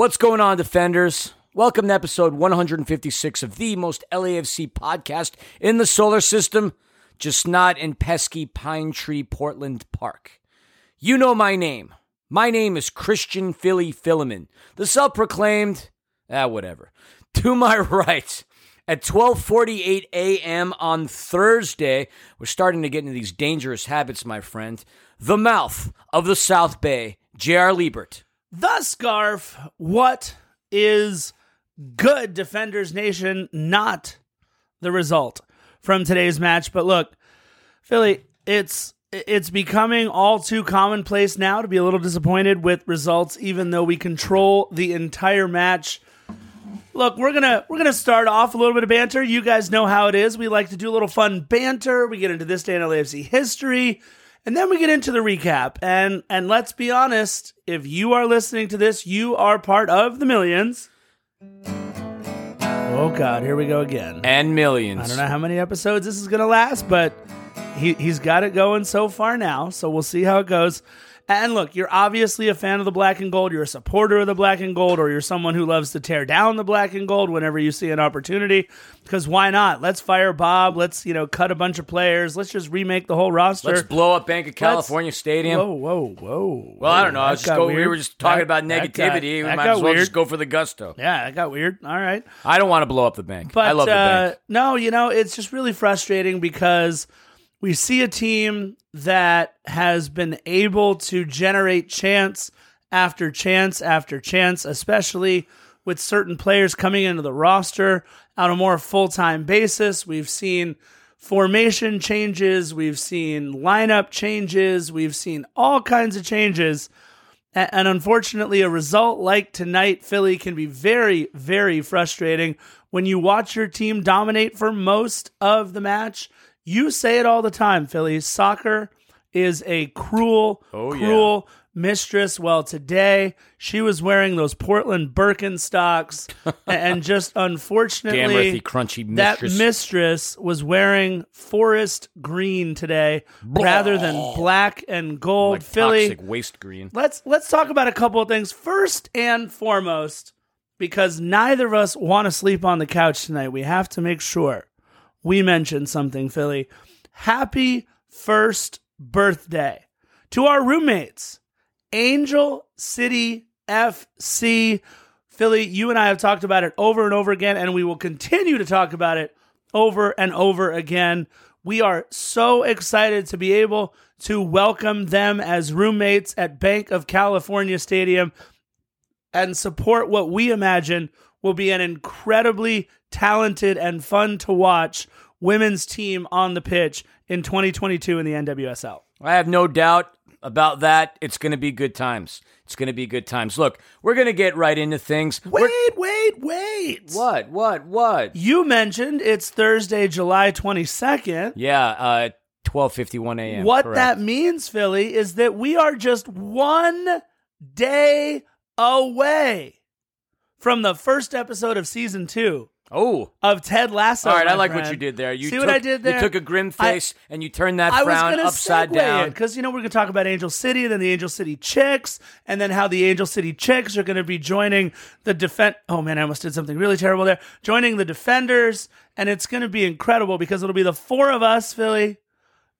What's going on, Defenders? Welcome to episode 156 of the most LAFC podcast in the solar system, just not in pesky Pine Tree, Portland Park. You know my name. My name is Christian Philly Philemon, the self-proclaimed, ah, whatever. To my right, at 12:48 a.m. on Thursday, we're starting to get into these dangerous habits, my friend. The mouth of the South Bay, J.R. Liebert. The scarf. What is good, Defenders Nation? Not the result from today's match. But look, Philly, it's it's becoming all too commonplace now to be a little disappointed with results, even though we control the entire match. Look, we're gonna we're gonna start off a little bit of banter. You guys know how it is. We like to do a little fun banter. We get into this day in LAFC history. And then we get into the recap. And and let's be honest, if you are listening to this, you are part of the millions. Oh god, here we go again. And millions. I don't know how many episodes this is going to last, but he he's got it going so far now, so we'll see how it goes. And look, you're obviously a fan of the black and gold. You're a supporter of the black and gold, or you're someone who loves to tear down the black and gold whenever you see an opportunity. Because why not? Let's fire Bob. Let's you know cut a bunch of players. Let's just remake the whole roster. Let's blow up Bank of California Stadium. Whoa, whoa, whoa. Well, I don't know. I was just go, we were just talking That- about that got- negativity. we might as well weird. just go for the gusto. Yeah, that got weird. All right. I don't want to blow up the bank. But I love the uh, bank. no, you know, it's just really frustrating because we see a team that has been able to generate chance after chance after chance, especially with certain players coming into the roster on a more full time basis. We've seen formation changes, we've seen lineup changes, we've seen all kinds of changes. And unfortunately, a result like tonight, Philly, can be very, very frustrating when you watch your team dominate for most of the match. You say it all the time, Philly. Soccer is a cruel, Oh, yeah. cruel mistress. Well, today she was wearing those Portland Birkenstocks, and just unfortunately, Damn earthy, crunchy that mistress. mistress was wearing forest green today rather than black and gold. like Philly, toxic waste green. let's let's talk about a couple of things first and foremost because neither of us want to sleep on the couch tonight we have to make sure we mentioned something philly. Happy first birthday to our roommates angel city fc philly you and i have talked about it over and over again and we will continue to talk about it over and over again. We are so excited to be able to welcome them as roommates at Bank of California Stadium and support what we imagine will be an incredibly talented and fun to watch women's team on the pitch in 2022 in the NWSL. I have no doubt about that. It's going to be good times. It's going to be good times. Look, we're going to get right into things. We're- Wait, wait, wait. What? What? What? You mentioned it's Thursday, July 22nd. Yeah, uh, 12:51 a.m. what correct. that means, Philly, is that we are just one day away from the first episode of season two Oh. of Ted Lasso. All right, I like what you did there. You See took, what I did there? You took a grim I- face and you turned that I frown upside down. because you know we're going to talk about Angel City, and then the Angel City Chicks, and then how the Angel City Chicks are going to be joining the defend. Oh man, I almost did something really terrible there. Joining the Defenders, and it's going to be incredible because it'll be the four of us, Philly,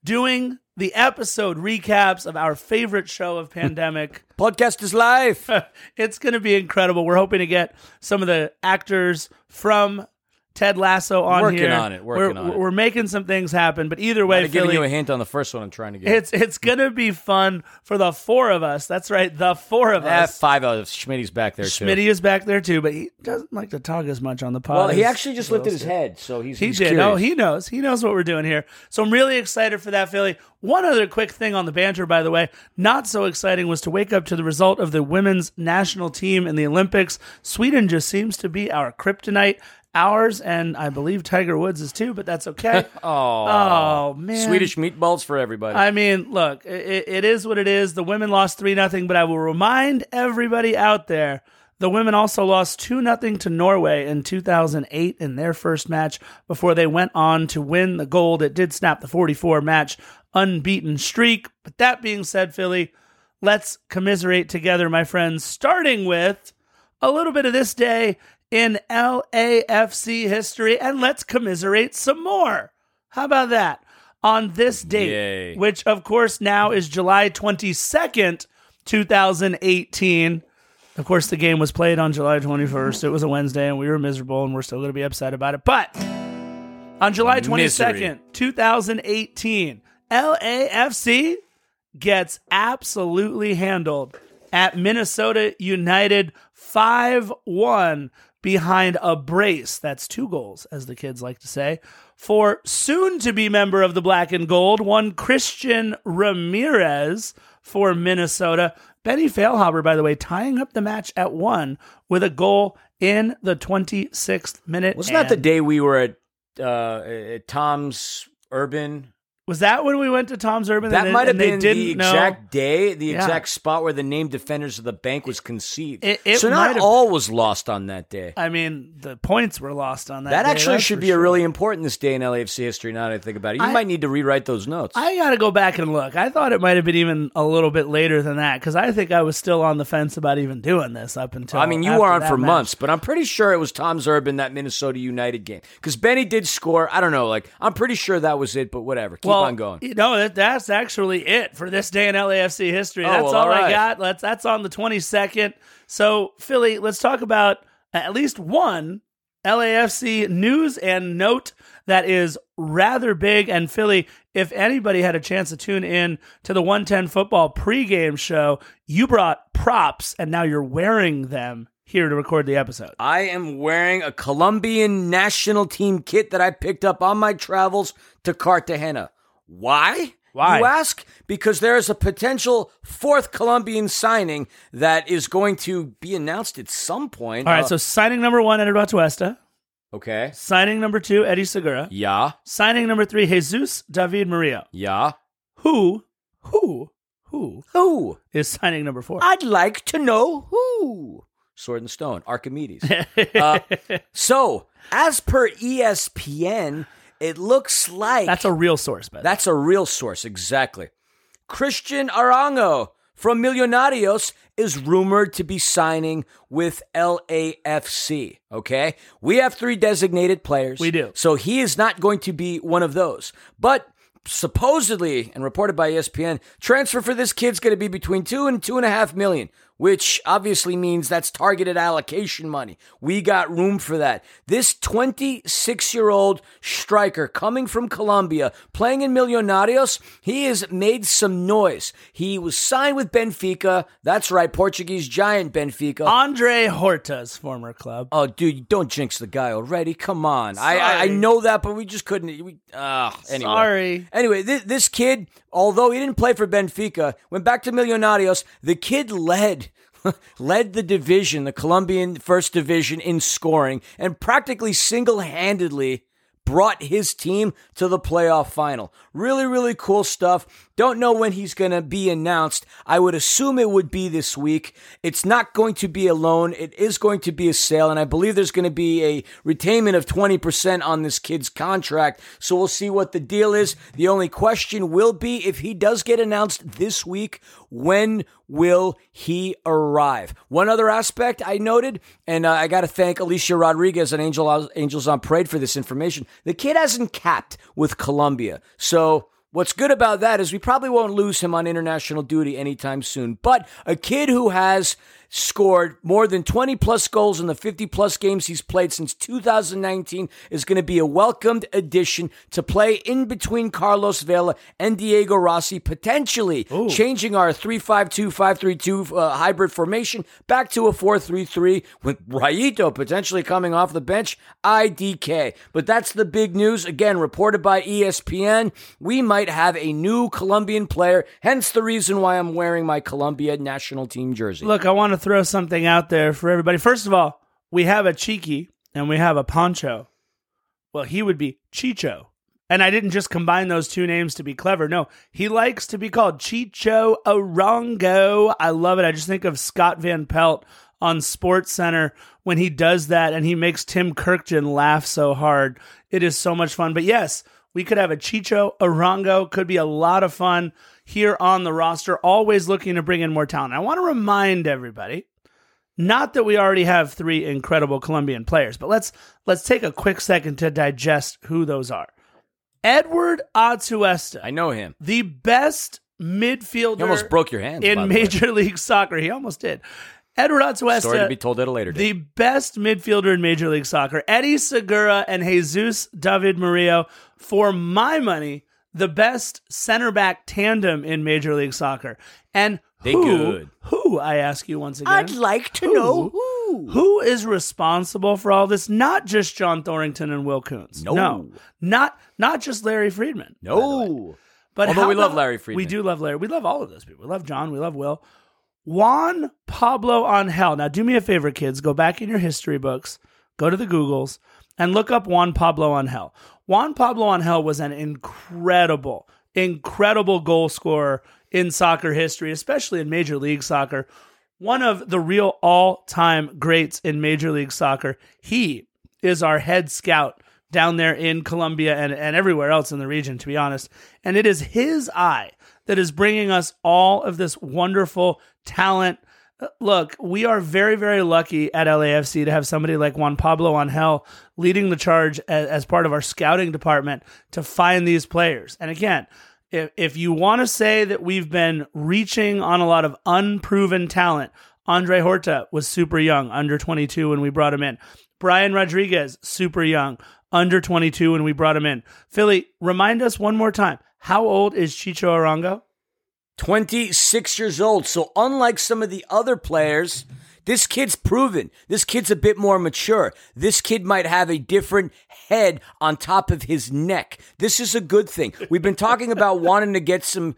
doing the episode recaps of our favorite show of pandemic. Podcast is live. it's going to be incredible. We're hoping to get some of the actors from Ted Lasso on Working here. on it, working we're, on it. We're making some things happen, but either way, I'm giving you a hint on the first one I'm trying to get. it's it's gonna be fun for the four of us. That's right, the four of Ah, us. five of us. Schmitty's back there too. Schmitty is back there too, but he doesn't like to talk as much on the pod. Well, he actually just lifted his head, so he's He he's did. Curious. Oh, he knows. He knows what we're doing here. So I'm really excited for that, Philly. One other quick thing on the banter, by the way, not so exciting was to wake up to the result of the women's national team in the Olympics. Sweden just seems to be our kryptonite. Ours, and I believe Tiger Woods is too, but that's okay. oh, oh man, Swedish meatballs for everybody. I mean, look, it, it is what it is. The women lost 3 nothing, but I will remind everybody out there the women also lost 2 nothing to Norway in 2008 in their first match before they went on to win the gold. It did snap the 44 match unbeaten streak. But that being said, Philly, let's commiserate together, my friends, starting with a little bit of this day in LAFC history and let's commiserate some more. How about that? On this date, Yay. which of course now is July 22nd, 2018. Of course, the game was played on July 21st. It was a Wednesday and we were miserable and we're still going to be upset about it. But on July 22nd, Misery. 2018, LAFC gets absolutely handled at Minnesota United 5 1 behind a brace. That's two goals, as the kids like to say, for soon to be member of the Black and Gold, one Christian Ramirez for Minnesota. Benny Feilhaber, by the way, tying up the match at one with a goal in the 26th minute. Wasn't that the day we were at uh, at Tom's Urban? Was that when we went to Tom's Urban? That might have been the know? exact day, the Yeah. exact spot where the name defenders of the bank was conceived. It- it so not all was lost on that day. I mean, the points were lost on that. That day, actually should be a really important this day in LAFC history. Now that I think about it, you I- might need to rewrite those notes. I got to go back and look. I thought it might have been even a little bit later than that because I think I was still on the fence about even doing this up until. I mean, you were on for match. months, but I'm pretty sure it was Tom's Urban that Minnesota United game because Benny did score. I don't know, like I'm pretty sure that was it, but whatever. Keep well, on going. You know, that, that's actually it for this day in LAFC history. Oh, That's well, all, all I got. Let's. That's on the 22nd. So, Philly, let's talk about at least one LAFC news and note that is rather big. And Philly, if anybody had a chance to tune in to the 110 football pregame show, you brought props and now you're wearing them here to record the episode. I am wearing a Colombian national team kit that I picked up on my travels to Cartagena. Why? Why? You ask? Because there is a potential fourth Colombian signing that is going to be announced at some point. All right, Uh, so signing number one, Edward Atuesta. okay. Signing number two, Eddie Segura. Yeah. Signing number three, Jesus David Murillo. Yeah. Who, who, who Who? is signing number four? I'd like to know who. Sword and Stone, Archimedes. Uh, so, as per ESPN, it looks like That's a real source, but That's a real source, exactly. Christian Arango from Millonarios is rumored to be signing with LAFC. Okay. We have three designated players. We do. So he is not going to be one of those. But supposedly, and reported by ESPN, transfer for this kid's going to be between two and two and a half million, which obviously means that's targeted allocation money. We got room for that. This 26 year old striker coming from Colombia, playing in Millonarios, he has made some noise. He was signed with Benfica. That's right, Portuguese giant Benfica. Andre Horta's former club. Oh, dude, don't jinx the guy already. Come on. I, I I know that, but we just couldn't. We, uh, anyway. Sorry. Anyway, this, this kid, although he didn't play for Benfica, went back to Millonarios. The kid led. led the division, the Colombian first division in scoring, and practically single handedly brought his team to the playoff final. Really, really cool stuff. Don't know when he's going to be announced. I would assume it would be this week. It's not going to be a loan. It is going to be a sale, and I believe there's going to be a retainment of 20% on this kid's contract. So we'll see what the deal is. The only question will be if he does get announced this week, when will he arrive? One other aspect I noted, and uh, I got to thank Alicia Rodriguez and Angel Angels on Parade for this information. The kid hasn't capped with Colombia, so. What's good about that is we probably won't lose him on international duty anytime soon. But a kid who has scored more than 20 plus goals in the 50 plus games he's played since 2019 is going to be a welcomed addition to play in between Carlos Vela and Diego Rossi, potentially changing our 3-5-2, 5-3-2 uh, hybrid formation back to a 4-3-3 with Rayito potentially coming off the bench. IDK. But that's the big news. Again, reported by ESPN. We might have a new Colombian player, hence the reason why I'm wearing my Colombia national team jersey. Look, I want to throw something out there for everybody. First of all, we have a Cheeky and we have a Poncho. Well, he would be Chicho. And I didn't just combine those two names to be clever. No, he likes to be called Chicho Arango. I love it. I just think of Scott Van Pelt on Sports Center when he does that and he makes Tim Kurkjian laugh so hard. It is so much fun. But yes, we could have a Chicho Arango. Could be a lot of fun here on the roster. Always looking to bring in more talent. I want to remind everybody Not that we already have three incredible Colombian players, but let's let's take a quick second to digest who those are. Edward Atuesta, I know him. the best midfielder He almost broke your hands by in. Major League Soccer. He almost did. Edward Atuesta, Story to uh, be told at a later date. the best midfielder in Major League Soccer, Eddie Segura and Jesus David Murillo, for my money, the best center back tandem in Major League Soccer. And They who, good. who, I ask you once again, I'd like to Who? who. who is responsible for all this? Not just John Thorrington and Will Kuntz. No. no. not not just Larry Freedman. by the way. No. But Although how we love Larry Freedman. We do love Larry. We love all of those people. We love John. We love Will. Juan Pablo Angel. Now, do me a favor, kids. Go back in your history books, go to the Googles, and look up Juan Pablo Angel. Juan Pablo Angel was an incredible, incredible goal scorer in soccer history, especially in Major League Soccer. One of the real all time greats in Major League Soccer. He is our head scout down there in Colombia and, and everywhere else in the region, to be honest. And it is his eye that is bringing us all of this wonderful talent. Uh, Look, we are very, very lucky at LAFC to have somebody like Juan Pablo Angel leading the charge as, as part of our scouting department to find these players. And again, if, if you want to say that we've been reaching on a lot of unproven talent, Andre Horta was super young, under 22 when we brought him in. Brian Rodriguez, super young, under 22 when we brought him in. Philly, remind us one more time. How old is Chicho Arango? 26 years old. So, unlike some of the other players, this kid's proven. This kid's a bit more mature. This kid might have a different head on top of his neck. This is a good thing. We've been talking about wanting to get some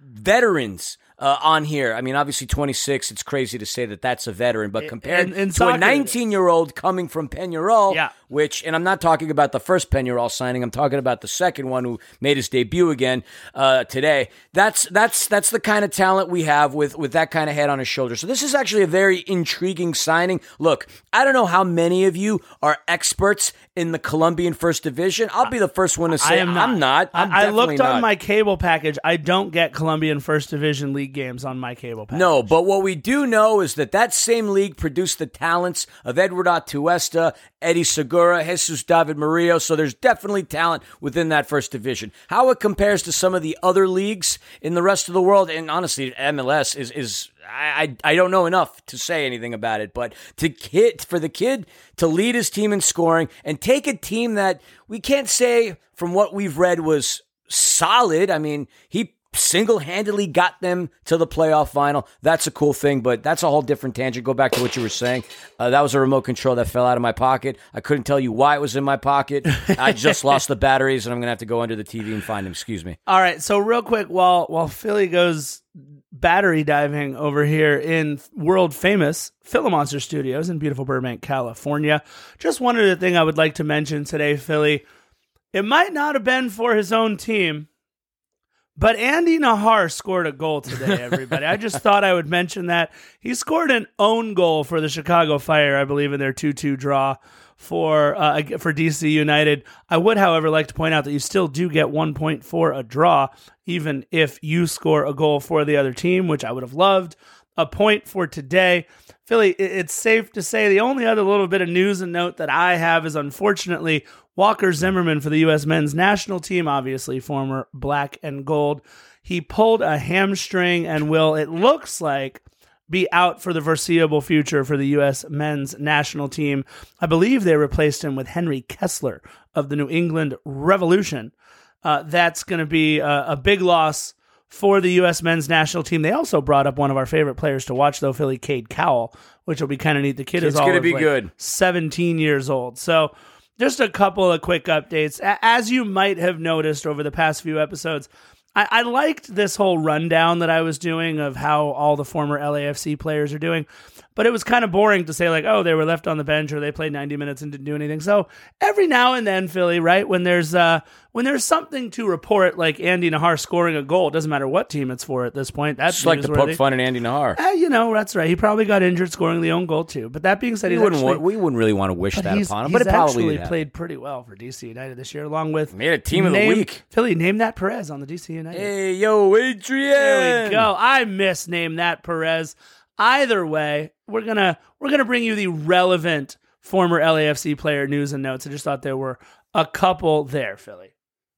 veterans. Uh, on here, I mean, obviously 26. It's crazy to say that that's a veteran, but compared in- in to soccer, a 19 year old coming from Peñarol, Yeah. Which, and I'm not talking about the first Peñarol signing. I'm talking about the second one who made his debut again uh, today. That's that's that's the kind of talent we have with with that kind of head on his shoulder. So this is actually a very intriguing signing. Look, I don't know how many of you are experts in the Colombian First Division. I'll be the first one to say I am not. I'm not. I'm I, looked definitely on not. my cable package. I don't get Colombian First Division League games on my cable package. No, but what we do know is that that same league produced the talents of Edward Atuesta, Eddie Segura, Jesus David Murillo. So there's definitely talent within that first division. How it compares to some of the other leagues in the rest of the world, and honestly, MLS is is I I, I don't know enough to say anything about it. But to kid for the kid to lead his team in scoring and take a team that we can't say from what we've read was solid. I mean, he single-handedly got them to the playoff final. That's a cool thing, but that's a whole different tangent. Go back to what you were saying. Uh, that was a remote control that fell out of my pocket. I couldn't tell you why it was in my pocket. I just lost the batteries, and I'm gonna have to go under the TV and find them. Excuse me. All right, so real quick, while while Philly goes battery diving over here in world famous Philomonster Studios in beautiful Burbank, California, just one other thing I would like to mention today, Philly. It might not have been for his own team, but Andy Najar scored a goal today, everybody. I just thought I would mention that. He scored an own goal for the Chicago Fire, I believe, in their 2 2 draw for uh, for DC United. I would, however, like to point out that you still do get one point for a draw, even if you score a goal for the other team, which I would have loved. A point for today. Philly, it's safe to say the only other little bit of news and note that I have is unfortunately Walker Zimmerman for the U.S. men's national team, obviously former black and gold. He pulled a hamstring and will, it looks like, be out for the foreseeable future for the U.S. men's national team. I believe they replaced him with Henry Kessler of the New England Revolution. Uh, that's going to be a, a big loss for the U.S. men's national team. They also brought up one of our favorite players to watch, though, Philly Cade Cowell, which will be kind of neat. The kid is Kid's all gonna be like, good. 17 years old. So just a couple of quick updates. As you might have noticed over the past few episodes, I, I liked this whole rundown that I was doing of how all the former LAFC players are doing, but it was kind of boring to say like, oh, they were left on the bench or they played 90 minutes and didn't do anything. So every now and then, Philly, right when there's uh when there's something to report, like Andy Najar scoring a goal, doesn't matter what team it's for at this point. That's like to newsworthy. poke fun at Andy Najar. Eh, you know, that's right. He probably got injured scoring the own goal too. But that being said, We wouldn't, actually, we wouldn't really want to wish that upon him, but it probably actually played pretty well for DC United this year, along with Made a team of the week. Philly, name that Perez on the DC United. Hey, yo, Adrian. There we go. I miss name that Perez. Either way, we're gonna we're gonna bring you the relevant former LAFC player news and notes. I just thought there were a couple there, Philly.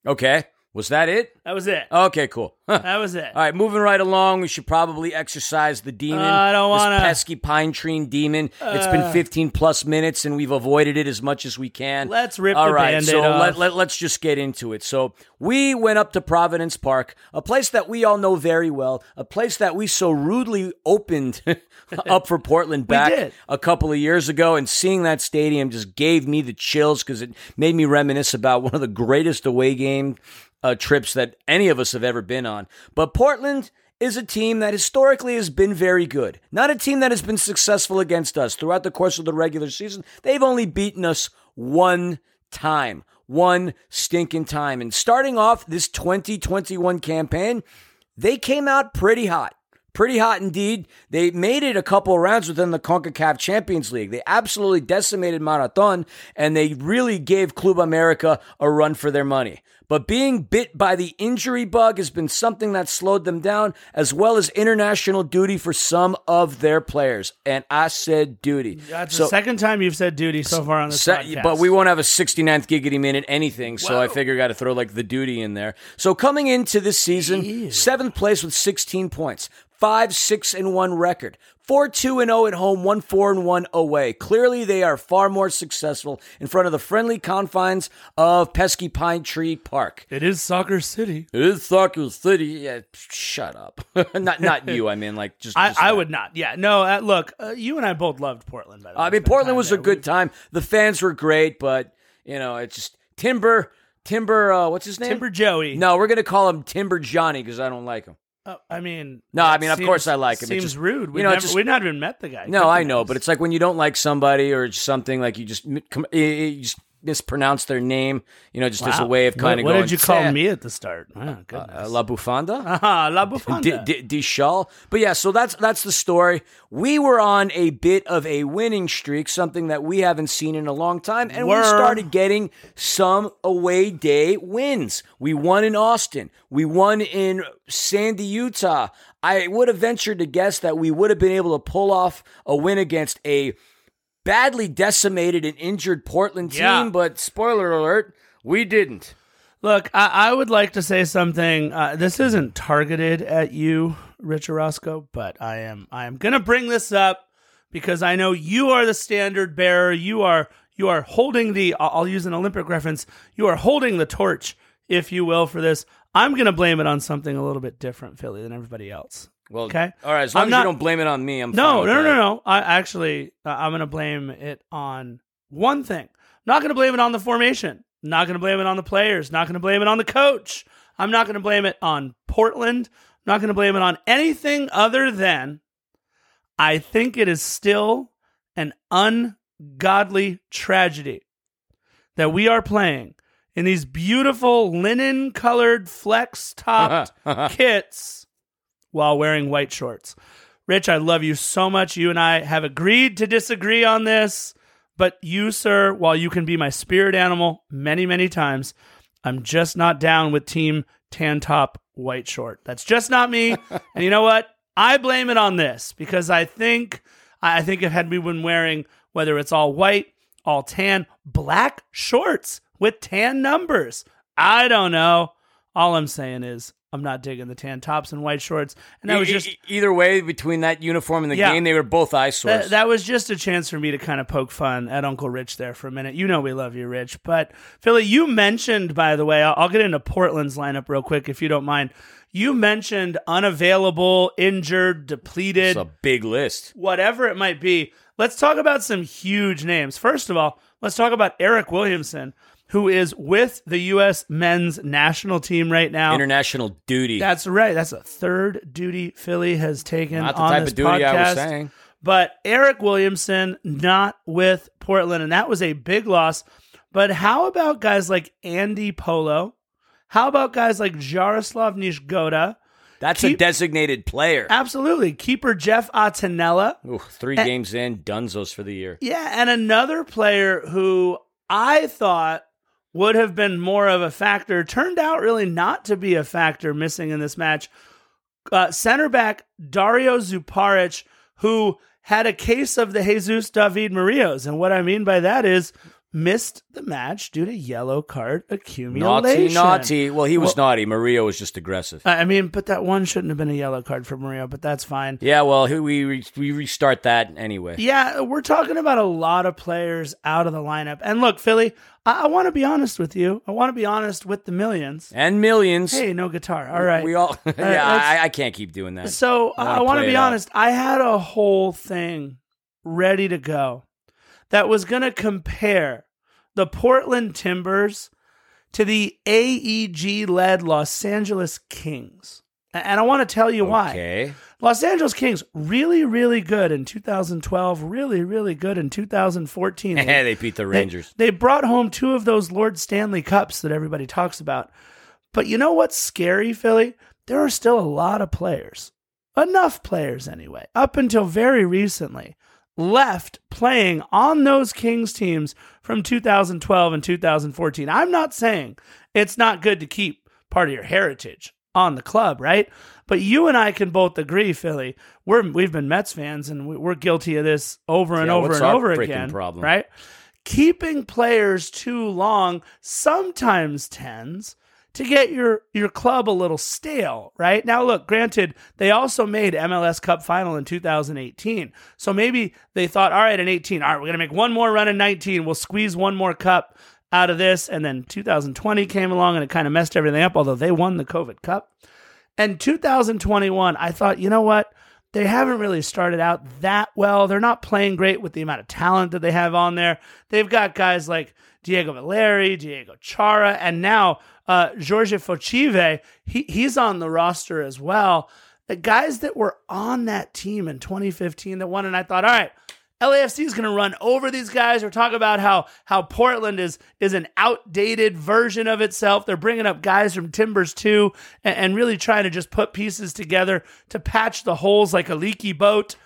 Okay. Was that it? That was it. Okay, cool. That was it. All right, moving right along. We should probably exercise the demon. Uh, I don't wanna- Uh. pesky pine tree demon. it's been 15 plus minutes, and we've avoided it as much as we can. Let's rip All the right, Band-Aid so off. Let, let, let's just get into it. So we went up to Providence Park, a place that we all know very well, a place that we so rudely opened up for Portland back a couple of years ago, and seeing that stadium just gave me the chills because it made me reminisce about one of the greatest away game uh, trips that any of us have ever been on. But Portland is a team that historically has been very good. Not a team that has been successful against us throughout the course of the regular season. They've only beaten us one time. One stinking time. And starting off this 2021 campaign, they came out pretty hot. Pretty hot indeed. They made it a couple of rounds within the CONCACAF Champions League. They absolutely decimated Marathon and they really gave Club America a run for their money. But being bit by the injury bug has been something that slowed them down, as well as international duty for some of their players. And I said duty. That's So- the second time you've said duty so far on this Se- podcast. But we won't have a 69th giggity minute anything, so I Whoa. figure got to throw like the duty in there. So coming into this season, seventh place with 16 points, five six and one record, four two and zero at home, one four and one away. Clearly, they are far more successful in front of the friendly confines of Pesky Pine Tree Park. it is Soccer City. It is Soccer City. Yeah, shut up. not not you. I mean, like just. I, just I would not. Yeah, no. Uh, look, uh, you and I both loved Portland. By the way, I mean, Portland was a there. good time. The fans were great, but you know, it's just Timber. Timber. Uh, what's his name? Timber Joey. No, we're gonna call him Timber Johnny because I don't like him. Uh, I mean, No, I mean, of course I like him. It Seems just- rude. you We know, never, just- we've not even met the guy. No, I know, but it's like when you don't like somebody or something like you just you- you just mispronounce their name. You know, just as a way of kind of What, what going. did you call me at the start? Oh. Uh, La Bufanda. Ah, La Bufanda. D- D-. But yeah, so that's that's the story. We were on a bit of a winning streak, something that we haven't seen in a long time, and we started getting some away day wins. We won in Austin. We won in Sandy, Utah. I would have ventured to guess that we would have been able to pull off a win against a badly decimated and injured Portland team, Yeah. but spoiler alert, we didn't. Look, I, I would like to say something. Uh, this isn't targeted at you, Rich Orozco, but I am I am gonna bring this up because I know you are the standard bearer. You are you are holding the. I'll I'll use an Olympic reference. You are holding the torch, if you will, for this. I'm gonna blame it on something a little bit different, Philly, than everybody else. Well, Okay. All right, as long I'm as not- you don't blame it on me, I'm No, fine no, no, no, no. I actually, uh, I'm going to blame it on one thing. Not going to blame it on the formation. I'm Not going to blame it on the players. I'm Not going to blame it on the coach. I'm not going to blame it on Portland. I'm not going to blame it on anything other than I think it is still an ungodly tragedy that we are playing in these beautiful linen colored flex topped kits while wearing white shorts. Rich, I love you so much. You and I have agreed to disagree on this, but you, sir, while you can be my spirit animal many, many times, I'm just not down with team tan top white short. That's just not me. and you know what? I blame it on this because I think I think if had we been wearing whether it's all white, all tan, black shorts with tan numbers, I don't know. All I'm saying is I'm not digging the tan tops and white shorts, and that was just either way between that uniform and the Yeah. game, they were both eyesores. that, that was just a chance for me to kind of poke fun at Uncle Rich there for a minute. You know we love you, Rich. But Philly, you mentioned, by the way, I'll, I'll get into Portland's lineup real quick if you don't mind. You mentioned unavailable, injured, depleted, it's a big list. whatever it might be. Let's talk about some huge names. First of all, let's talk about Eric Williamson, who is with the U.S. men's national team right now. International duty. That's right. That's a third duty Philly has taken Not the on type this of duty podcast. I was saying. But Eryk Williamson not with Portland, and that was a big loss. But how about guys like Andy Polo? How about guys like Jaroslav Niezgoda? That's a designated player. Absolutely. Keeper Jeff Attinella. Ooh, three games in, Dunzos for the year. Yeah, and another player who I thought would have been more of a factor turned out really not to be a factor missing in this match. Uh, center back Dario Zuparic, who had a case of the Jesus David Murillos. And what I mean by that is missed the match due to yellow card accumulation. Naughty, naughty. Well, he was naughty. Mario was just aggressive. I mean, but that one shouldn't have been a yellow card for Murillo, but that's fine. Yeah, well, we re- we restart that anyway. Yeah, we're talking about a lot of players out of the lineup. And look, Philly, I, I want to be honest with you. I want to be honest with the millions. And millions. Hey, no guitar. All right. We all. yeah, I, I can't keep doing that. So I I, want to be it out. honest. I had a whole thing ready to go that was going to compare the Portland Timbers to the AEG led Los Angeles Kings. And I want to tell you why. Okay. Los Angeles Kings, really, really good in 2012, really, really good in 2014. They- they beat the they- Rangers. They, brought home two of those Lord Stanley Cups that everybody talks about. But you know what's scary, Philly? There are still a lot of players, enough players anyway, up until very recently, left playing on those Kings teams from 2012 and 2014. I'm not saying it's not good to keep part of your heritage on the club, right? But you and I can both agree, Philly. We're we've been Mets fans, and we- we're guilty of this over and Yeah, over and over freaking again, problem? right? Keeping players too long sometimes tends to get your your club a little stale, right? Now look, granted, they also made MLS Cup final in 2018. So maybe they thought, all right, in 18, all right, we're going to make one more run in 19. We'll squeeze one more cup out of this and then 2020 came along and it kind of messed everything up although they won the COVID Cup. And 2021, I thought, you know what? They haven't really started out that well. They're not playing great with the amount of talent that they have on there. They've got guys like Diego Valeri, Diego Chara, and now uh, Jorge Fochive. He, he's on the roster as well. The guys that were on that team in 2015 that won, and I thought, all right, LAFC is going to run over these guys. We're talking about how how Portland is is an outdated version of itself. They're bringing up guys from Timbers too, and, and really trying to just put pieces together to patch the holes like a leaky boat.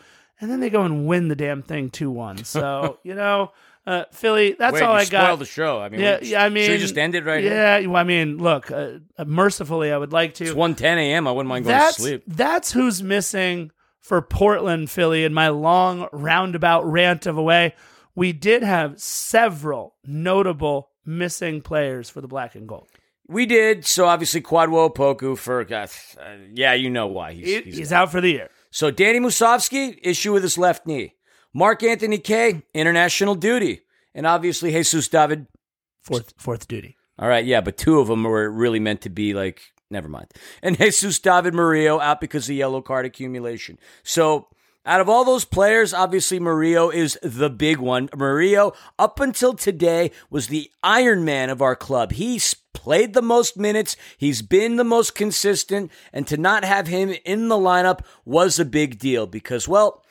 And then they go and win the damn thing two one. So you know, uh, Philly. That's Wait, all I got. the show. I mean, Yeah, we- yeah, I mean, should we just end it right here? Yeah, well, I mean, look, uh, uh, mercifully, I would like to. It's 1.10 a.m. I wouldn't mind going that's to sleep. that's who's missing for Portland, Philly. In my long roundabout rant of a way, we did have several notable missing players for the black and gold. We did. So obviously, Kwadwo Opoku for, uh, yeah, you know why. He's, He- he's he's out for the year. So Danny Musovski, issue with his left knee. Mark Anthony Kaye, international duty. And obviously Jesus David. Fourth fourth duty. All right, yeah, but two of them were really meant to be like, never mind. And Jesus David Murillo out because of yellow card accumulation. So out of all those players, obviously Murillo is the big one. Murillo, up until today, was the Iron Man of our club. He's played the most minutes. He's been the most consistent. And to not have him in the lineup was a big deal because, well,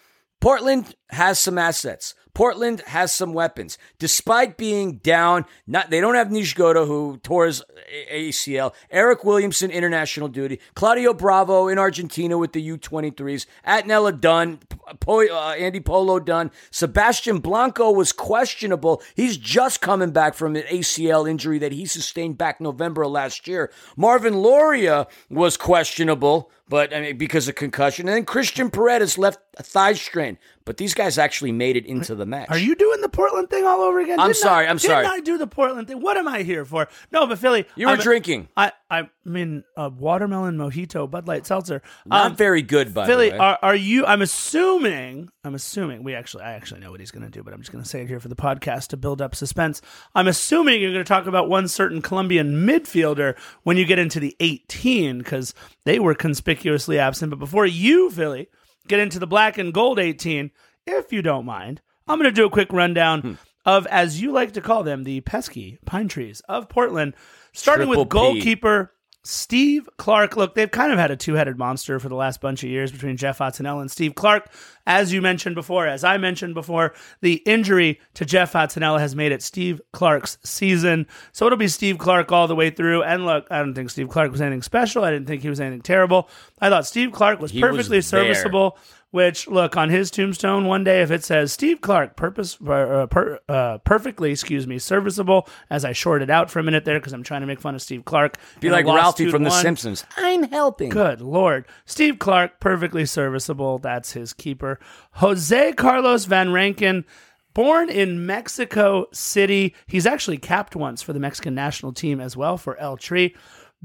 Portland has some assets. Portland has some weapons. Despite being down, not they don't have Niezgoda who tore his ACL. Eryk Williamson, international duty. Claudio Bravo in Argentina with the U23s. Attinella done. Po- uh, Andy Polo Dunn, Sebastian Blanco was questionable. He's just coming back from an ACL injury that he sustained back November of last year. Marvin Loria was questionable, but I mean because of concussion. And then Christian Paredes left a thigh strain. But these guys actually made it into the match. Are you doing the Portland thing all over again? I'm Didn't sorry, I, I'm sorry. I do the Portland thing? What am I here for? No, but Philly, You were I'm- drinking. I I mean, uh, watermelon mojito, Bud Light seltzer. Not Um, very good, by Philly, are, are you? I'm assuming. I'm assuming. We actually, I actually know what he's going to do, but I'm just going to say it here for the podcast to build up suspense. I'm assuming you're going to talk about one certain Colombian midfielder when you get into the 18 because they were conspicuously absent. But before you, Philly, get into the black and gold 18, if you don't mind, I'm going to do a quick rundown Hmm. of, as you like to call them, the pesky pine trees of Portland, starting Triple with goalkeeper. Steve Clark. Look, they've kind of had a two headed monster for the last bunch of years between Jeff Attinella and Steve Clark. As you mentioned before, as I mentioned before, the injury to Jeff Attinella has made it Steve Clark's season. So it'll be Steve Clark all the way through. And look, I don't think Steve Clark was anything special. I didn't think he was anything terrible. I thought Steve Clark was He was perfectly there. serviceable Which look on his tombstone one day if it says Steve Clark purpose uh, per, uh, perfectly excuse me serviceable as I shorted out for a minute there because I'm trying to make fun of Steve Clark. Be like Ralphie from The one. Simpsons. I'm helping. Good lord. Steve Clark, perfectly serviceable. That's his keeper. Jose Carlos Van Rankin, born in Mexico City. He's actually capped once for the Mexican national team as well for El Tri.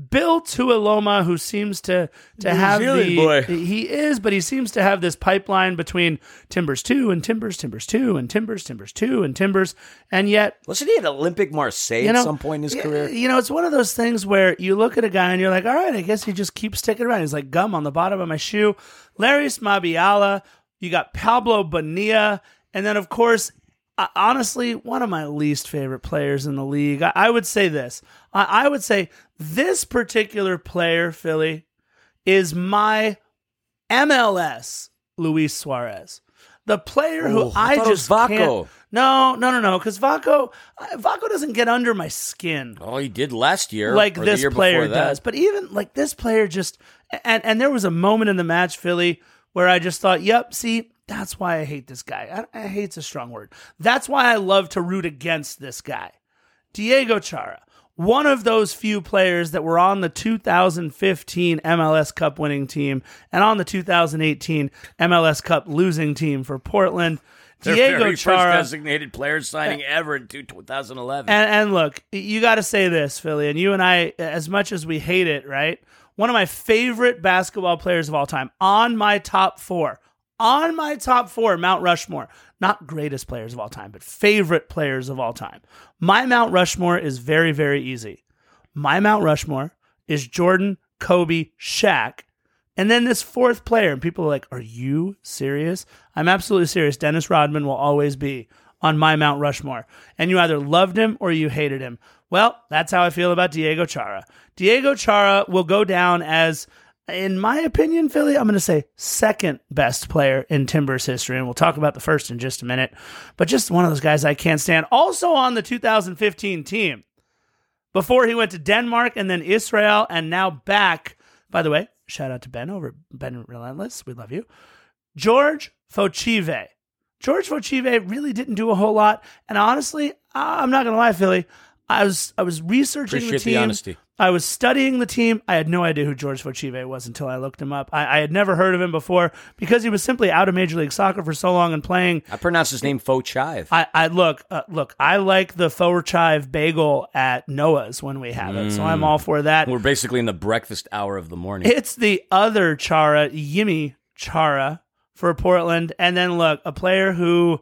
Bill Tuiloma, who seems to to have Zealand the boy. he is, but he seems to have this pipeline between Timbers two and Timbers, Timbers two and Timbers, Timbers two and Timbers, and yet Wasn't he at Olympic Marseille you know, at some point in his y- career? You know, it's one of those things where you look at a guy and you're like, all right, I guess he just keeps sticking around. He's like gum on the bottom of my shoe. Larrys Mabiala, you got Pablo Bonilla, and then of course, honestly, one of my least favorite players in the league. I, I would say this. I, I would say this particular player, Philly, is my MLS Luis Suarez. The player who Oh, I I, thought it was just Vako. can't. No, no, no, no. Because Vako, Vako doesn't get under my skin Oh, he did last year. like or this year player does. But even like this player just and and there was a moment in the match, Philly, where I just thought, "Yep, see, that's why I hate this guy. I, I hate's a strong word. That's why I love to root against this guy, Diego Chara." One of those few players that were on the 2015 MLS Cup winning team and on the 2018 MLS Cup losing team for Portland. Their Diego Chara. designated player signing ever in 2011. And, and look, you got to say this, Philly, and you and I, as much as we hate it, right? One of my favorite basketball players of all time, on my top four, on my top four, Mount Rushmore. Not greatest players of all time, but favorite players of all time. My Mount Rushmore is very, very easy. My Mount Rushmore is Jordan, Kobe, Shaq, and then this fourth player, and people are like, Are you serious? I'm absolutely serious. Dennis Rodman will always be on my Mount Rushmore. And you either loved him or you hated him. Well, that's how I feel about Diego Chara. Diego Chara will go down as, in my opinion, Philly, I'm going to say second best player in Timbers history. And we'll talk about the first in just a minute. But just one of those guys I can't stand. Also on the 2015 team before he went to Denmark and then Israel and now back. By the way, shout out to Ben over Ben Relentless. We love you. George Fochive. George Fochive really didn't do a whole lot. And honestly, I'm not going to lie, Philly. I was I was researching Appreciate the the team. honesty. I was studying the team. I had no idea who George Fochive was until I looked him up. I, I had never heard of him before because he was simply out of Major League Soccer for so long and playing I pronounced his name Faux Chive. I, I look, uh, look. I like the faux chive bagel at Noah's when we have it, so I'm all for that. We're basically in the breakfast hour of the morning. It's the other Chara, Yimmy Chara for Portland, and then look, a player who,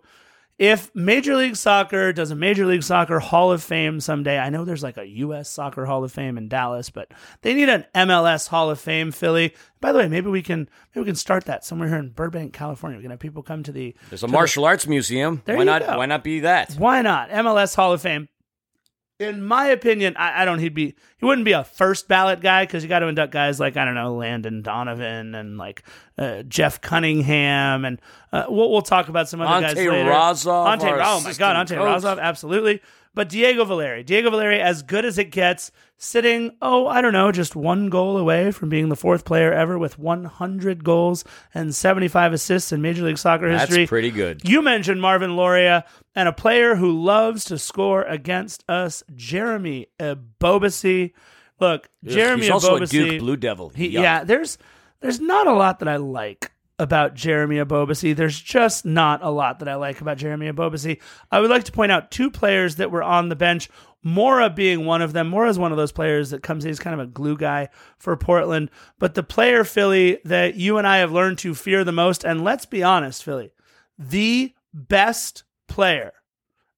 if Major League Soccer does a Major League Soccer Hall of Fame someday, I know there's like a U.S. Soccer Hall of Fame in Dallas, but they need an MLS Hall of Fame, Philly. By the way, maybe we can maybe we can start that somewhere here in Burbank, California. We can have people come to the There's a martial arts museum. There why you not? go. Why not be that? Why not? MLS Hall of Fame. In my opinion, I, I don't. He'd be. He wouldn't be a first ballot guy because you got to induct guys like I don't know Landon Donovan and like uh, Jeff Cunningham and uh, we'll we'll talk about some other guys later. Razov, Ante, oh my god, Ante coach. Razov, absolutely. But Diego Valeri, Diego Valeri, as good as it gets, sitting, oh, I don't know, just one goal away from being the fourth player ever with 100 goals and 75 assists in Major League Soccer That's history. pretty good. You mentioned Marvin Loria and a player who loves to score against us, Jeremy Ebobisse. Look, Jeremy He's also a Ebobisse. Duke Blue Devil. He, yeah, there's there's not a lot that I like about Jeremy Ebobisse. There's just not a lot that I like about Jeremy Ebobisse. I would like to point out two players that were on the bench. Mora being one of them. Mora is one of those players that comes in. He's kind of a glue guy for Portland. But the player, Philly, that you and I have learned to fear the most, and let's be honest, Philly, the best player,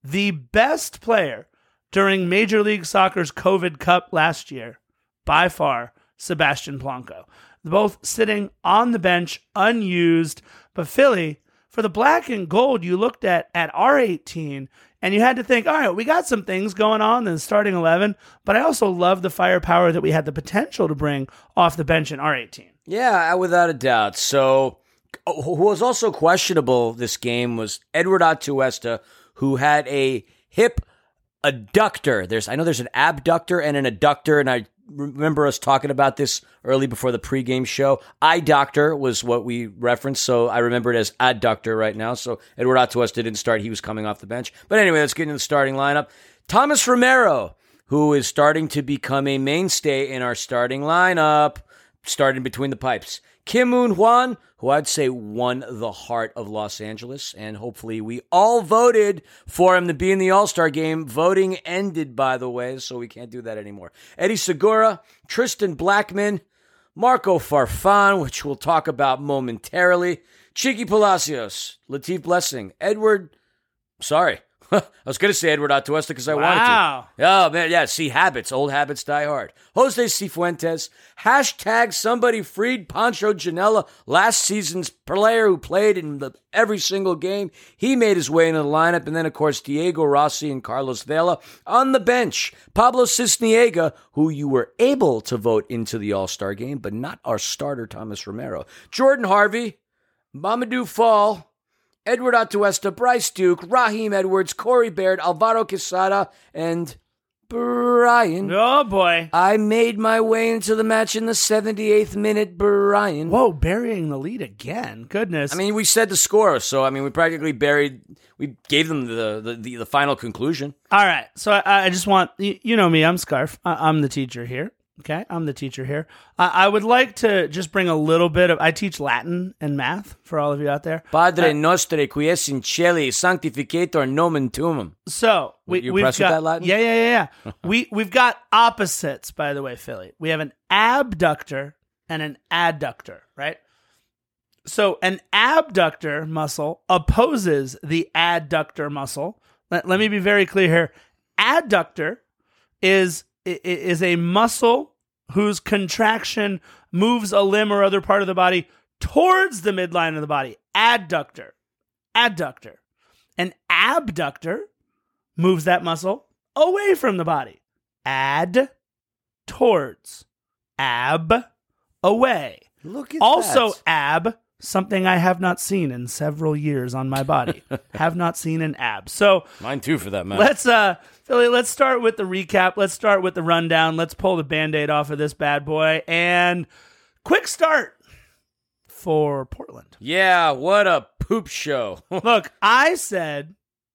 the best player during Major League Soccer's COVID Cup last year, by far, Sebastian Blanco. Both sitting on the bench, unused. But Philly, for the black and gold, you looked at at R18 and you had to think, all right, we got some things going on in starting 11, but I also love the firepower that we had the potential to bring off the bench in R18. Yeah, uh, without a doubt. So, uh, who was also questionable this game was Edward Atuesta, who had a hip adductor. There's I know there's an abductor and an adductor, and I remember us talking about this early before the pregame show. Eye doctor was what we referenced, so I remember it as adductor right now. So Edward Atuesta didn't start; he was coming off the bench. But anyway, let's get into the starting lineup. Thomas Romero, who is starting to become a mainstay in our starting lineup, starting between the pipes. Kim Moon Hwan, who I'd say won the heart of Los Angeles, and hopefully we all voted for him to be in the All Star game. Voting ended, by the way, so we can't do that anymore. Eddie Segura, Tristan Blackmon, Marco Farfan, which we'll talk about momentarily, Cheeky Palacios, Latif Blessing, Edward, sorry, I was going to say Edward Atuesta because I Wow. wanted to. Oh, man. Yeah. See, habits. Old habits die hard. Jose Cifuentes. Hashtag somebody freed Pancho Ginella, last season's player who played in the, every single game. He made his way into the lineup. And then, of course, Diego Rossi and Carlos Vela on the bench. Pablo Sisniega, who you were able to vote into the All Star game, but not our starter, Thomas Romero. Jordan Harvey. Mamadou Fall. Edward Atuesta, Bryce Duke, Raheem Edwards, Corey Baird, Alvaro Quezada, and Brian. Oh boy. I made my way into the match in the 78th minute, Brian. Whoa, burying the lead again. Goodness. I mean, we said the score, so I mean, we practically buried. We gave them the the, the, the final conclusion. All right. So I, I just want you, you know me. I'm Scarf. I, I'm the teacher here. Okay, I'm the teacher here. I, I would like to just bring a little bit of. I teach Latin and math for all of you out there. Padre uh, nostre qui es in celi, sanctificator nomen tuum. So we, You we've impressed with got that, Latin? yeah, yeah, yeah, yeah. we we've got opposites, by the way, Philly. We have an abductor and an adductor, right? So an abductor muscle opposes the adductor muscle. Let, let me be very clear here. Adductor is is a muscle whose contraction moves a limb or other part of the body towards the midline of the body. Adductor. Adductor. An abductor moves that muscle away from the body. Add towards. Ab away. Look at Also, that. ab, something I have not seen in several years on my body. have not seen an ab. So mine too, for that matter. let's uh Philly, let's start with the recap. Let's start with the rundown. Let's pull the band-aid off of this bad boy. And quick start for Portland. yeah, what a poop show. Look, I said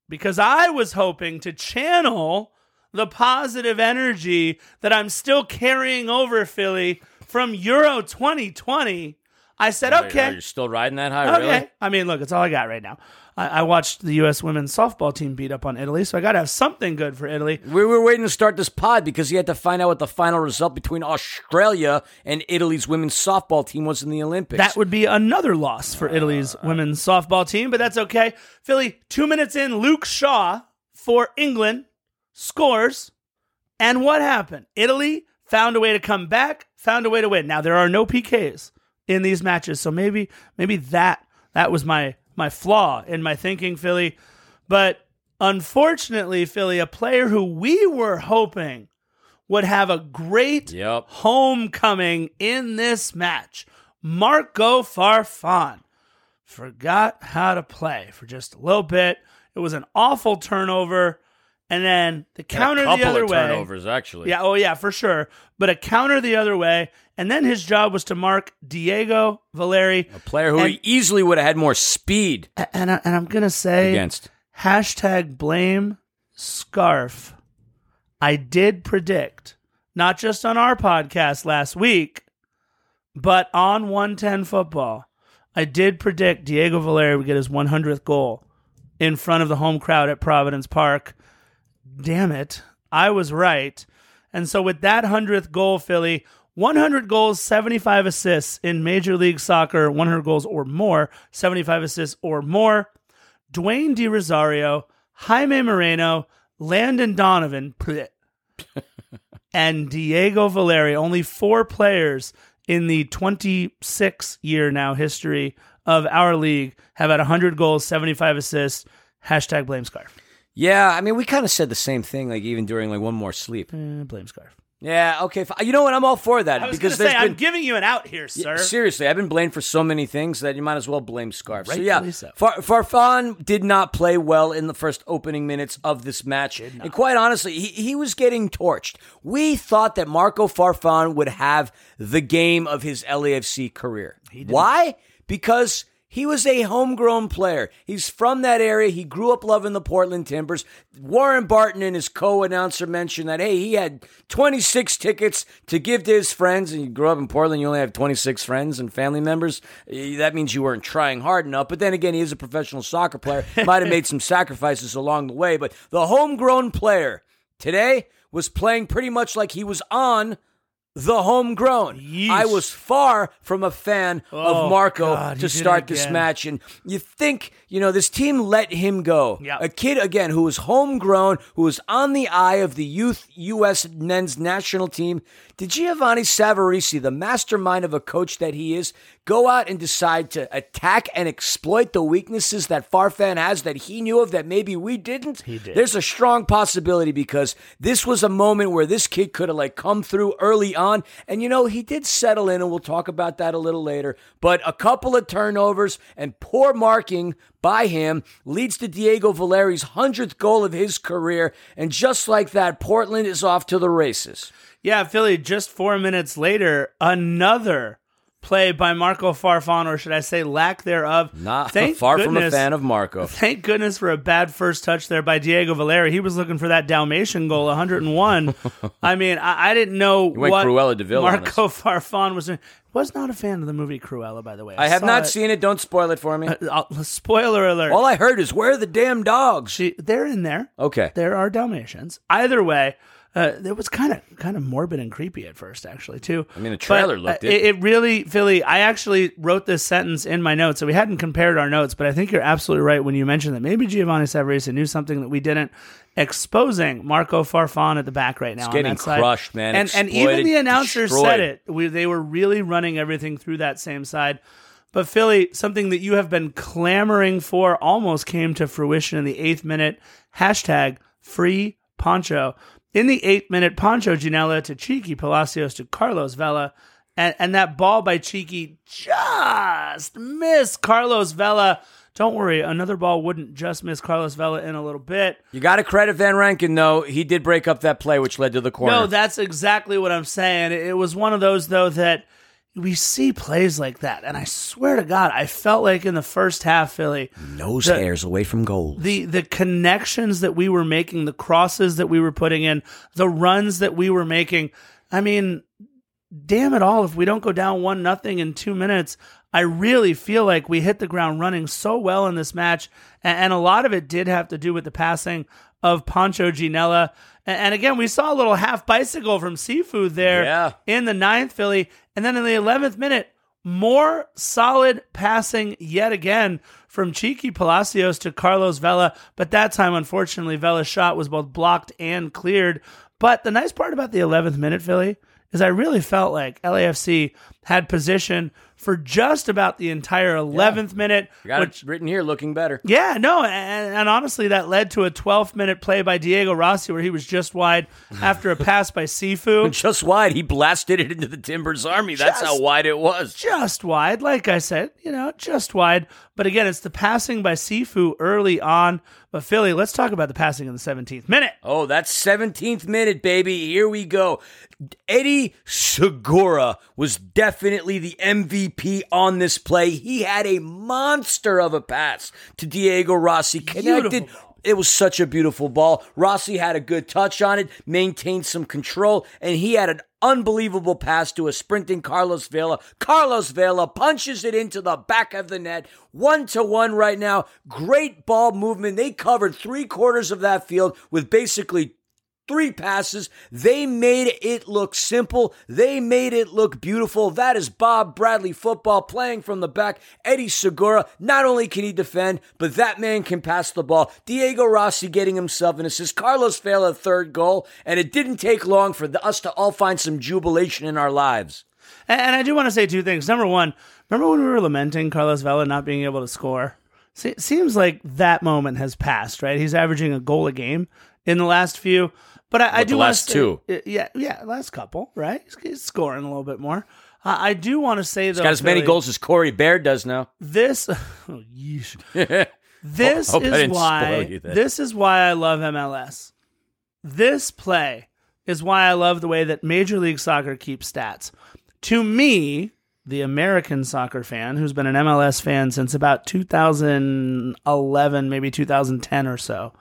because I was hoping to channel the positive energy that I'm still carrying over Philly from Euro 2020. I said, okay, oh, you're still riding that high, okay. really? I mean, look, it's all I got right now. I, I watched the U.S. women's softball team beat up on Italy, so I got to have something good for Italy. We were waiting to start this pod because you had to find out what the final result between Australia and Italy's women's softball team was in the Olympics. That would be another loss for uh, Italy's uh. women's softball team, but that's okay. Philly, two minutes in, Luke Shaw for England scores. And what happened? Italy found a way to come back, found a way to win. Now there are no PKs in these matches, so maybe maybe that that was my my flaw in my thinking, Philly. But unfortunately, Philly, a player who we were hoping would have a great Yep. homecoming in this match. Marco Farfan forgot how to play for just a little bit. It was an awful turnover. And then the counter a couple the other of way. turnovers, actually. Yeah, oh yeah, for sure. But a counter the other way. And then his job was to mark Diego Valeri. A player who And- easily would have had more speed And, I, and I'm going to say against. hashtag blame scarf. I did predict, not just on our podcast last week, but on 110 football, I did predict Diego Valeri would get his 100th goal in front of the home crowd at Providence Park. Damn it. I was right. And so, with that 100th goal, Philly, 100 goals, 75 assists in Major League Soccer, 100 goals or more, 75 assists or more. Dwayne De Rosario, Jaime Moreno, Landon Donovan, and Diego Valeri, only four players in the 26 year now history of our league have had 100 goals, 75 assists. Hashtag blame scarf. Yeah, I mean, we kind of said the same thing, like even during like one more sleep. Eh, blame scarf. Yeah, okay. fi- You know what? I'm all for that I was because going to say, been I'm giving you an out here, sir. seriously. I've been blamed for so many things that you might as well blame Scarf. So yeah, so. Far- Farfan did not play well in the first opening minutes of this match, and quite honestly, he, he was getting torched. We thought that Marco Farfan would have the game of his LAFC career. Why? Because. He was a homegrown player. He's from that area. He grew up loving the Portland Timbers. Warren Barton and his co-announcer mentioned that hey, he had 26 tickets to give to his friends. And you grew up in Portland, you only have 26 friends and family members. Eh, That means you weren't trying hard enough. But then again, he is a professional soccer player. Might have made some sacrifices along the way. But the homegrown player today was playing pretty much like he was on the homegrown. Yeesh. I was far from a fan Oh, of Marco God, to you did it start this match. And you think, you know, this team let him go. Yeah. A kid, again, who was homegrown, who was on the eye of the youth U.S. men's national team. Did Giovanni Savarese, the mastermind of a coach that he is, go out and decide to attack and exploit the weaknesses that Farfan has that he knew of that maybe we didn't? He did. There's a strong possibility because this was a moment where this kid could have like come through early on. And you know, he did settle in, and we'll talk about that a little later. But a couple of turnovers and poor marking by him leads to Diego Valeri's hundredth goal of his career. And just like that, Portland is off to the races. Yeah, Philly, just four minutes later, another play by Marco Farfan, or should I say lack thereof. Not Thank far from a fan of Marco. Thank goodness for a bad first touch there by Diego Valeri. He was looking for that Dalmatian goal, 101. I mean, I, I didn't know what Cruella de Vil on Marco Farfan was doing. Was not a fan of the movie Cruella, by the way. I have not it. seen it. Don't spoil it for me. Uh, spoiler alert. All I heard is where are the damn dogs? She, they're in there. Okay. There are Dalmatians. Either way, uh, it was kind of kind of morbid and creepy at first, actually, too. I mean, the trailer looked it. it. It really, Philly. I actually wrote this sentence in my notes, so we hadn't compared our notes, but I think you're absolutely right when you mentioned that maybe Giovanni Savarese knew something that we didn't. Exposing Marco Farfan at the back right now, on getting that side. crushed, man. And and even the announcer destroyed. said it. We, they were really running everything through that same side. But Philly, something that you have been clamoring for almost came to fruition in the eighth minute. Hashtag free Poncho. In the eight minute, Pancho Ginella to Cheeky Palacios to Carlos Vela. And, and that ball by Cheeky just missed Carlos Vela. Don't worry, another ball wouldn't just miss Carlos Vela in a little bit. You got to credit Van Rankin, though. He did break up that play, which led to the corner. No, that's exactly what I'm saying. It was one of those though that we see plays like that, and I swear to God, I felt like in the first half, Philly, Nose the- hairs away from goal. the the connections that we were making, the crosses that we were putting in, the runs that we were making. I mean, damn it all! If we don't go down one nothing in two minutes, I really feel like we hit the ground running so well in this match, and, and a lot of it did have to do with the passing of Pancho Ginella. And, again, we saw a little half bicycle from Seafood there Yeah. in the ninth Philly, and then in the eleventh minute, more solid passing yet again from Cheeky Palacios to Carlos Vela. But that time, unfortunately, Vela's shot was both blocked and cleared. But the nice part about the 11th minute, Philly, is I really felt like LAFC had position for just about the entire 11th minute. You got which, it written here looking better. yeah, no, and, and honestly, that led to a 12th minute play by Diego Rossi where he was just wide after a pass by Sifu. Just wide. He blasted it into the Timbers Army. That's how wide it was. just wide, like I said, you know, just wide. But again, it's the passing by Sifu early on. But Philly, let's talk about the passing in the 17th minute. Oh, that's 17th minute, baby. Here we go. Eddie Segura was definitely the MVP on this play. He had a monster of a pass to Diego Rossi. Connected. Beautiful. It was such a beautiful ball. Rossi had a good touch on it, maintained some control, and he had an unbelievable pass to a sprinting Carlos Vela. Carlos Vela punches it into the back of the net. One to one right now. Great ball movement. They covered three quarters of that field with basically three passes. They made it look simple. They made it look beautiful. That is Bob Bradley football playing from the back. Eddie Segura, not only can he defend, but that man can pass the ball. Diego Rossi getting himself an assist. Carlos Vela, third goal. And it didn't take long for the, us to all find some jubilation in our lives. And, and I do want to say two things. Number one, remember when we were lamenting Carlos Vela not being able to score? Se- seems like that moment has passed, right? He's averaging a goal a game in the last few. But I, I do the last two? Yeah, yeah, last couple, right? He's, he's scoring a little bit more. Uh, I do want to say though, Got as many goals as Corey Baird does now. This, oh, this Hope I is why. This is why I love MLS. This play is why I love the way that Major League Soccer keeps stats. To me, the American soccer fan who's been an MLS fan since about 2011, maybe 2010 or so,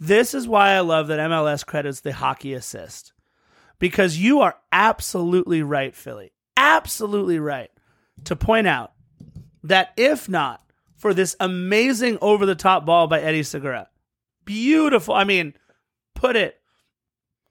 this is why I love that MLS credits the hockey assist. Because you are absolutely right, Philly. Absolutely right to point out that if not for this amazing over the top ball by Eddie Segura, beautiful. I mean, put it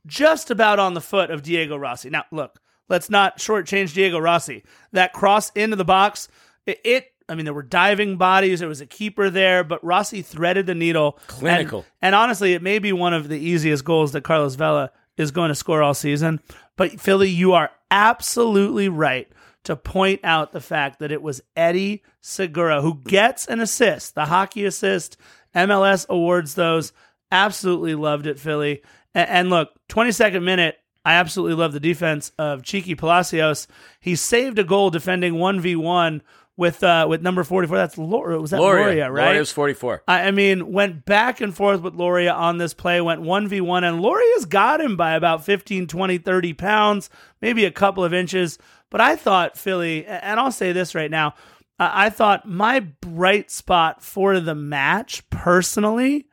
just about on the foot of Diego Rossi. Now, look, let's not shortchange Diego Rossi. That cross into the box, it, it I mean, there were diving bodies. There was a keeper there, but Rossi threaded the needle. Clinical. And, and honestly, it may be one of the easiest goals that Carlos Vela is going to score all season. But Philly, you are absolutely right to point out the fact that it was Eddie Segura who gets an assist, the hockey assist. MLS awards those. Absolutely loved it, Philly. And, and look, 22nd minute, I absolutely love the defense of Cheeky Palacios. He saved a goal defending 1v1 with uh, with number 44. That's Laura. Was that Loria, Loria, right? Loria's 44. I I mean, went back and forth with Loria on this play, went 1v1, and Loria's got him by about 15, 20, 30 pounds, maybe a couple of inches. But I thought Philly, and I'll say this right now, I thought my bright spot for the match personally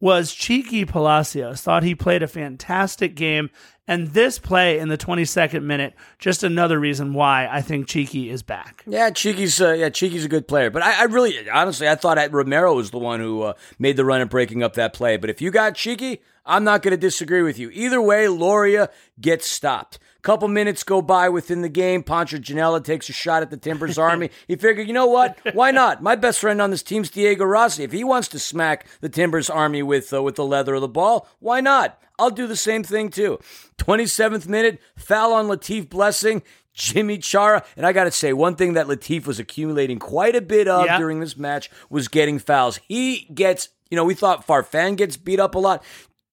was Cheeky Palacios. Thought he played a fantastic game. And this play in the 22nd minute, just another reason why I think Cheeky is back. Yeah, Cheeky's uh, yeah, Cheeky's a good player, but I, I really, honestly, I thought that Romero was the one who uh, made the run at breaking up that play. But if you got Cheeky, I'm not going to disagree with you. Either way, Loria gets stopped. Couple minutes go by within the game. Pancho Ginella takes a shot at the Timbers Army. He figured, you know what? Why not? My best friend on this team's Diego Rossi. If he wants to smack the Timbers Army with uh, with the leather of the ball, why not? I'll do the same thing too. 27th minute, foul on Latif Blessing. Yimmi Chara. And I got to say, one thing that Latif was accumulating quite a bit of Yeah. during this match was getting fouls. He gets, you know, we thought Farfan gets beat up a lot.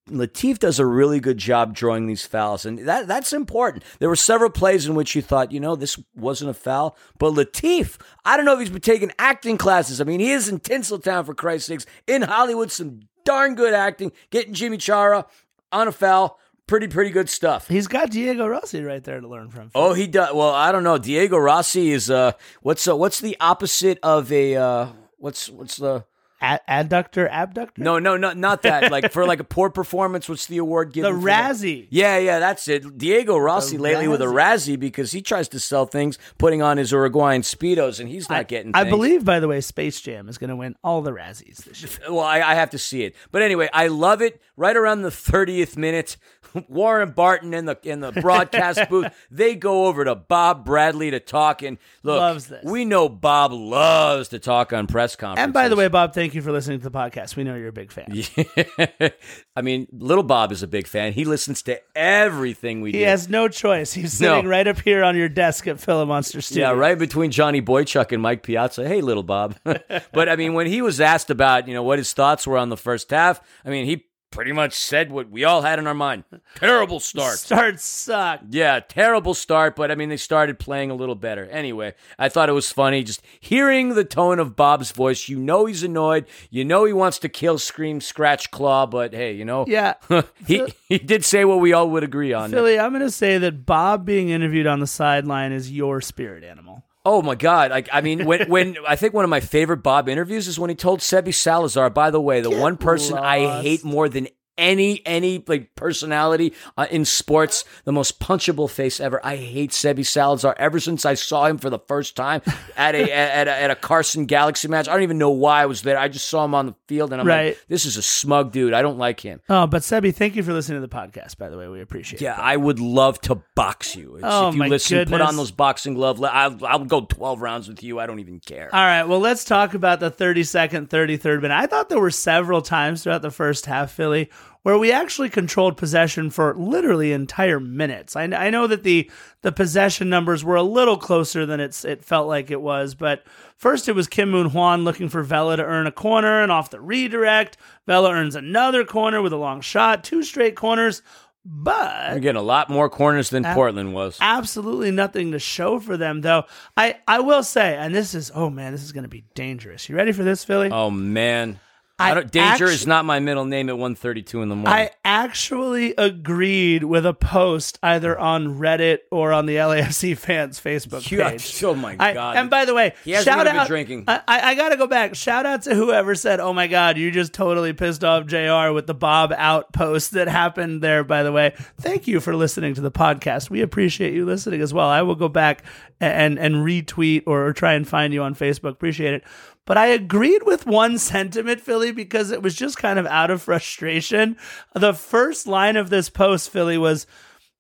Latif does a really good job drawing these fouls, and that that's important. There were several plays in which you thought, you know, this wasn't a foul, but Latif, I don't know if he's been taking acting classes. I mean, he is in Tinseltown for Christ's sakes, in Hollywood, some darn good acting, getting Yimmi Chara on a foul, pretty pretty good stuff. He's got Diego Rossi right there to learn from. Oh, he does. Well, I don't know. Diego Rossi is uh, what's uh, what's the opposite of a uh, what's what's the Ad- adductor, abductor? no no no not that like for like a poor performance. What's the award The given? that? Razzie. Yeah, yeah, that's it. Diego Rossi The lately with a Razzie because he tries to sell things, putting on his Uruguayan speedos, and he's not getting. I believe, by the way, Space Jam is going to win all the Razzies this year. Well, I, I have to see it, but anyway, I love it. Right around the thirtieth minute, Warren Barton in the in the broadcast booth, they go over to Bob Bradley to talk. And look, we know Bob loves to talk on press conferences. And by the way, Bob, thank you for listening to the podcast. We know you're a big fan. I mean, little Bob is a big fan. He listens to everything we He do. He has no choice. He's sitting No. right up here on your desk at Philip Monster Studio. Yeah, right between Johnny Boychuk and Mike Piazza. Hey, little Bob. but I mean, when he was asked about, you know, what his thoughts were on the first half, I mean, he pretty much said what we all had in our mind. Terrible start. Start suck. Yeah, terrible start, but I mean, they started playing a little better. Anyway, I thought it was funny just hearing the tone of Bob's voice. You know he's annoyed. You know he wants to kill, scream, scratch, claw, but hey, you know, Yeah. he, he did say what we all would agree on. Philly, I'm going to say that Bob being interviewed on the sideline is your spirit animal. Oh my God! Like I mean, when when I think one of my favorite Bob interviews is when he told Sebi Salazar. By the way, the one person I hate more than any any like personality uh, in sports, the most punchable face ever. I hate Sebi Salazar ever since I saw him for the first time at a at a, at a Carson Galaxy match. I don't even know why I was there. I just saw him on the field, and I'm Right. like, this is a smug dude. I don't like him. Oh, but Sebi, thank you for listening to the podcast, by the way. We appreciate Yeah, it. Yeah, I would love to box you. It's- Oh, if you my listen, put on those boxing gloves. I'll, I'll go 12 rounds with you. I don't even care. All right, well, let's talk about the 32nd, 33rd minute. I thought there were several times throughout the first half, Philly, where we actually controlled possession for literally entire minutes. I, I know that the the possession numbers were a little closer than it's it felt like it was, but first it was Kim Moon Hwan looking for Vela to earn a corner, and off the redirect, Vela earns another corner with a long shot, two straight corners. but They're getting a lot more corners than Ab- Portland was. absolutely nothing to show for them though i i will say and this is oh man this is going to be dangerous you ready for this philly Oh man, I danger actu- is not my middle name at 1:32 in the morning. I actually agreed with a post either on Reddit or on the LAFC fans Facebook You- page. oh my I- God. and by the way, shout out. drinking. I, I, I got to go back. Shout out to whoever said, "Oh my God, you just totally pissed off Jr. with the Bob out post that happened there." By the way, thank you for listening to the podcast. We appreciate you listening as well. I will go back and and retweet or, or try and find you on Facebook. Appreciate it. But I agreed with one sentiment, Philly, because it was just kind of out of frustration. The first line of this post, Philly, was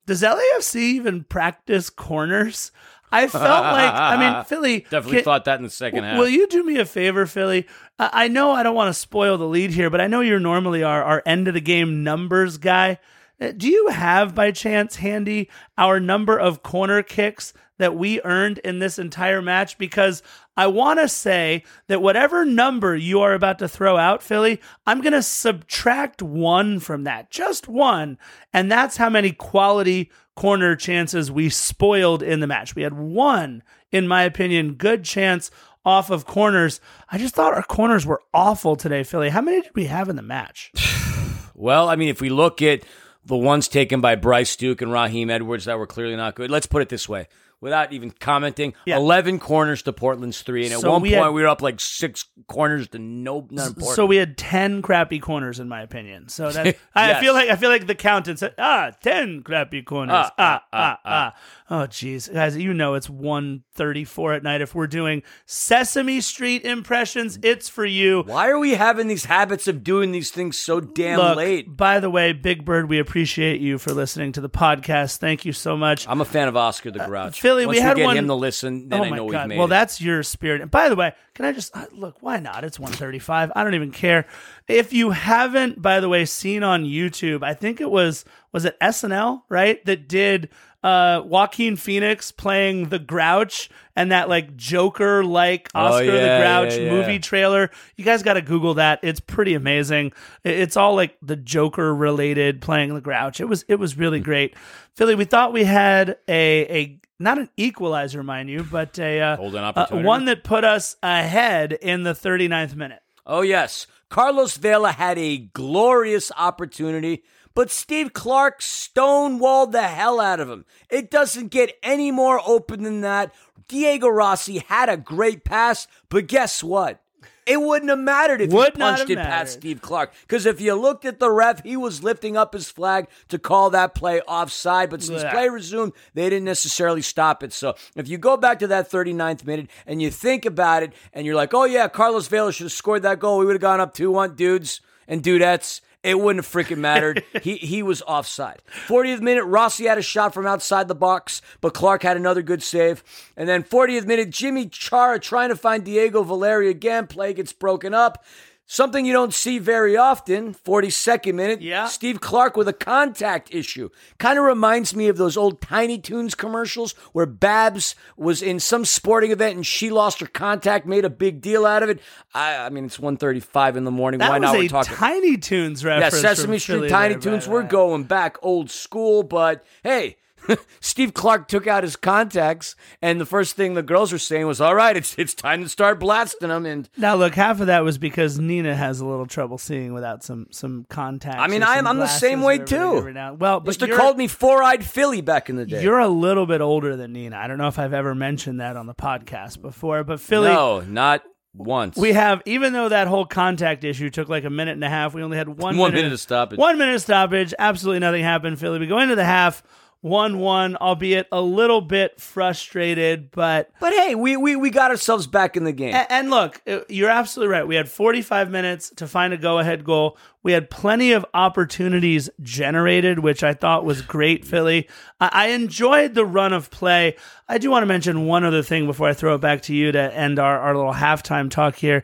Does LAFC even practice corners? I felt like, I mean, Philly. Definitely can- thought that in the second half. Will you do me a favor, Philly? I I know I don't want to spoil the lead here, but I know you're normally our, our end of the game numbers guy. Uh, Do you have by chance handy our number of corner kicks that we earned in this entire match? Because I want to say that whatever number you are about to throw out, Philly, I'm going to subtract one from that, just one. And that's how many quality corner chances we spoiled in the match. We had one, in my opinion, good chance off of corners. I just thought our corners were awful today, Philly. How many did we have in the match? Well, I mean, if we look at the ones taken by Bryce Duke and Raheem Edwards that were clearly not good, let's put it this way. Without even commenting, Yeah. 11 corners to Portland's three. And at So one we point, had- we were up like six corners to no, So we had ten crappy corners, in my opinion. So that I feel like I feel like the count said, ah, ten crappy corners. Ah, Ah, ah, ah, ah, ah. Oh, geez, guys, you know it's one thirty-four at night. If we're doing Sesame Street impressions, it's for you. Why are we having these habits of doing these things so damn Look, late? by the way, Big Bird, we appreciate you for listening to the podcast. Thank you so much. I'm a fan of Oscar the Grouch. Uh, Philly, Once we had get one- him to listen, then oh I my know god! we've made well, it. that's your spirit. And by the way, can I just uh, look? Why not? It's 135. I don't even care. If you haven't, by the way, seen on YouTube, I think it was was it SNL right that did uh Joaquin Phoenix playing the Grouch and that like Joker like Oscar the Oh, yeah, Grouch yeah, yeah. movie trailer. You guys got to Google that. It's pretty amazing. It's all like the Joker related playing the Grouch. It was it was really great. Philly, we thought we had a a not an equalizer, mind you, but a uh, Golden uh, one that put us ahead in the 39th minute. Oh, yes. Carlos Vela had a glorious opportunity, but Steve Clark stonewalled the hell out of him. It doesn't get any more open than that. Diego Rossi had a great pass, but guess what? It wouldn't have mattered if Would he not punched it past. Steve Clark. Because if you looked at the ref, he was lifting up his flag to call that play offside. But since play resumed, they didn't necessarily stop it. So if you go back to that 39th minute and you think about it and you're like, oh yeah, Carlos Vela should have scored that goal. We would have gone up 2 1 dudes and dudettes. It wouldn't have freaking mattered. he he was offside. 40th minute, Rossi had a shot from outside the box, but Clark had another good save. And then 40th minute, Yimmi Chara trying to find Diego Valeri again. Play gets broken up. Something you don't see very often. 42nd minute, Yeah. Steve Clark with a contact issue. Kind of reminds me of those old Tiny Toons commercials where Babs was in some sporting event and she lost her contact, made a big deal out of it. I, I mean, it's 1.35 in the morning. That Why was not? a We're talking. Tiny Toons reference. Yeah. Sesame Street Tiny there, Toons. the We're way. going back old school, but hey, Steve Clark took out his contacts, and the first thing the girls were saying was, "All right, it's it's time to start blasting them." And Now, look, half of that was because Nina has a little trouble seeing without some some contacts. I mean, I'm- I'm the same way, too. Well, but used called me Four Eyed Philly back in the day. You're a little bit older than Nina. I don't know if I've ever mentioned that on the podcast before, but Philly, no, not once. we have even though that whole contact issue took like a minute and a half, we only had one One minute, minute of stoppage. One minute of stoppage. Absolutely nothing happened. Philly, we go into the half one one, albeit a little bit frustrated, but but hey, we, we we got ourselves back in the game. A- And look, uh, you're absolutely right. We had 45 minutes to find a go ahead goal. We had plenty of opportunities generated, which I thought was great, Philly. I-, I enjoyed the run of play. I do want to mention one other thing before I throw it back to you to end our, our little halftime talk here.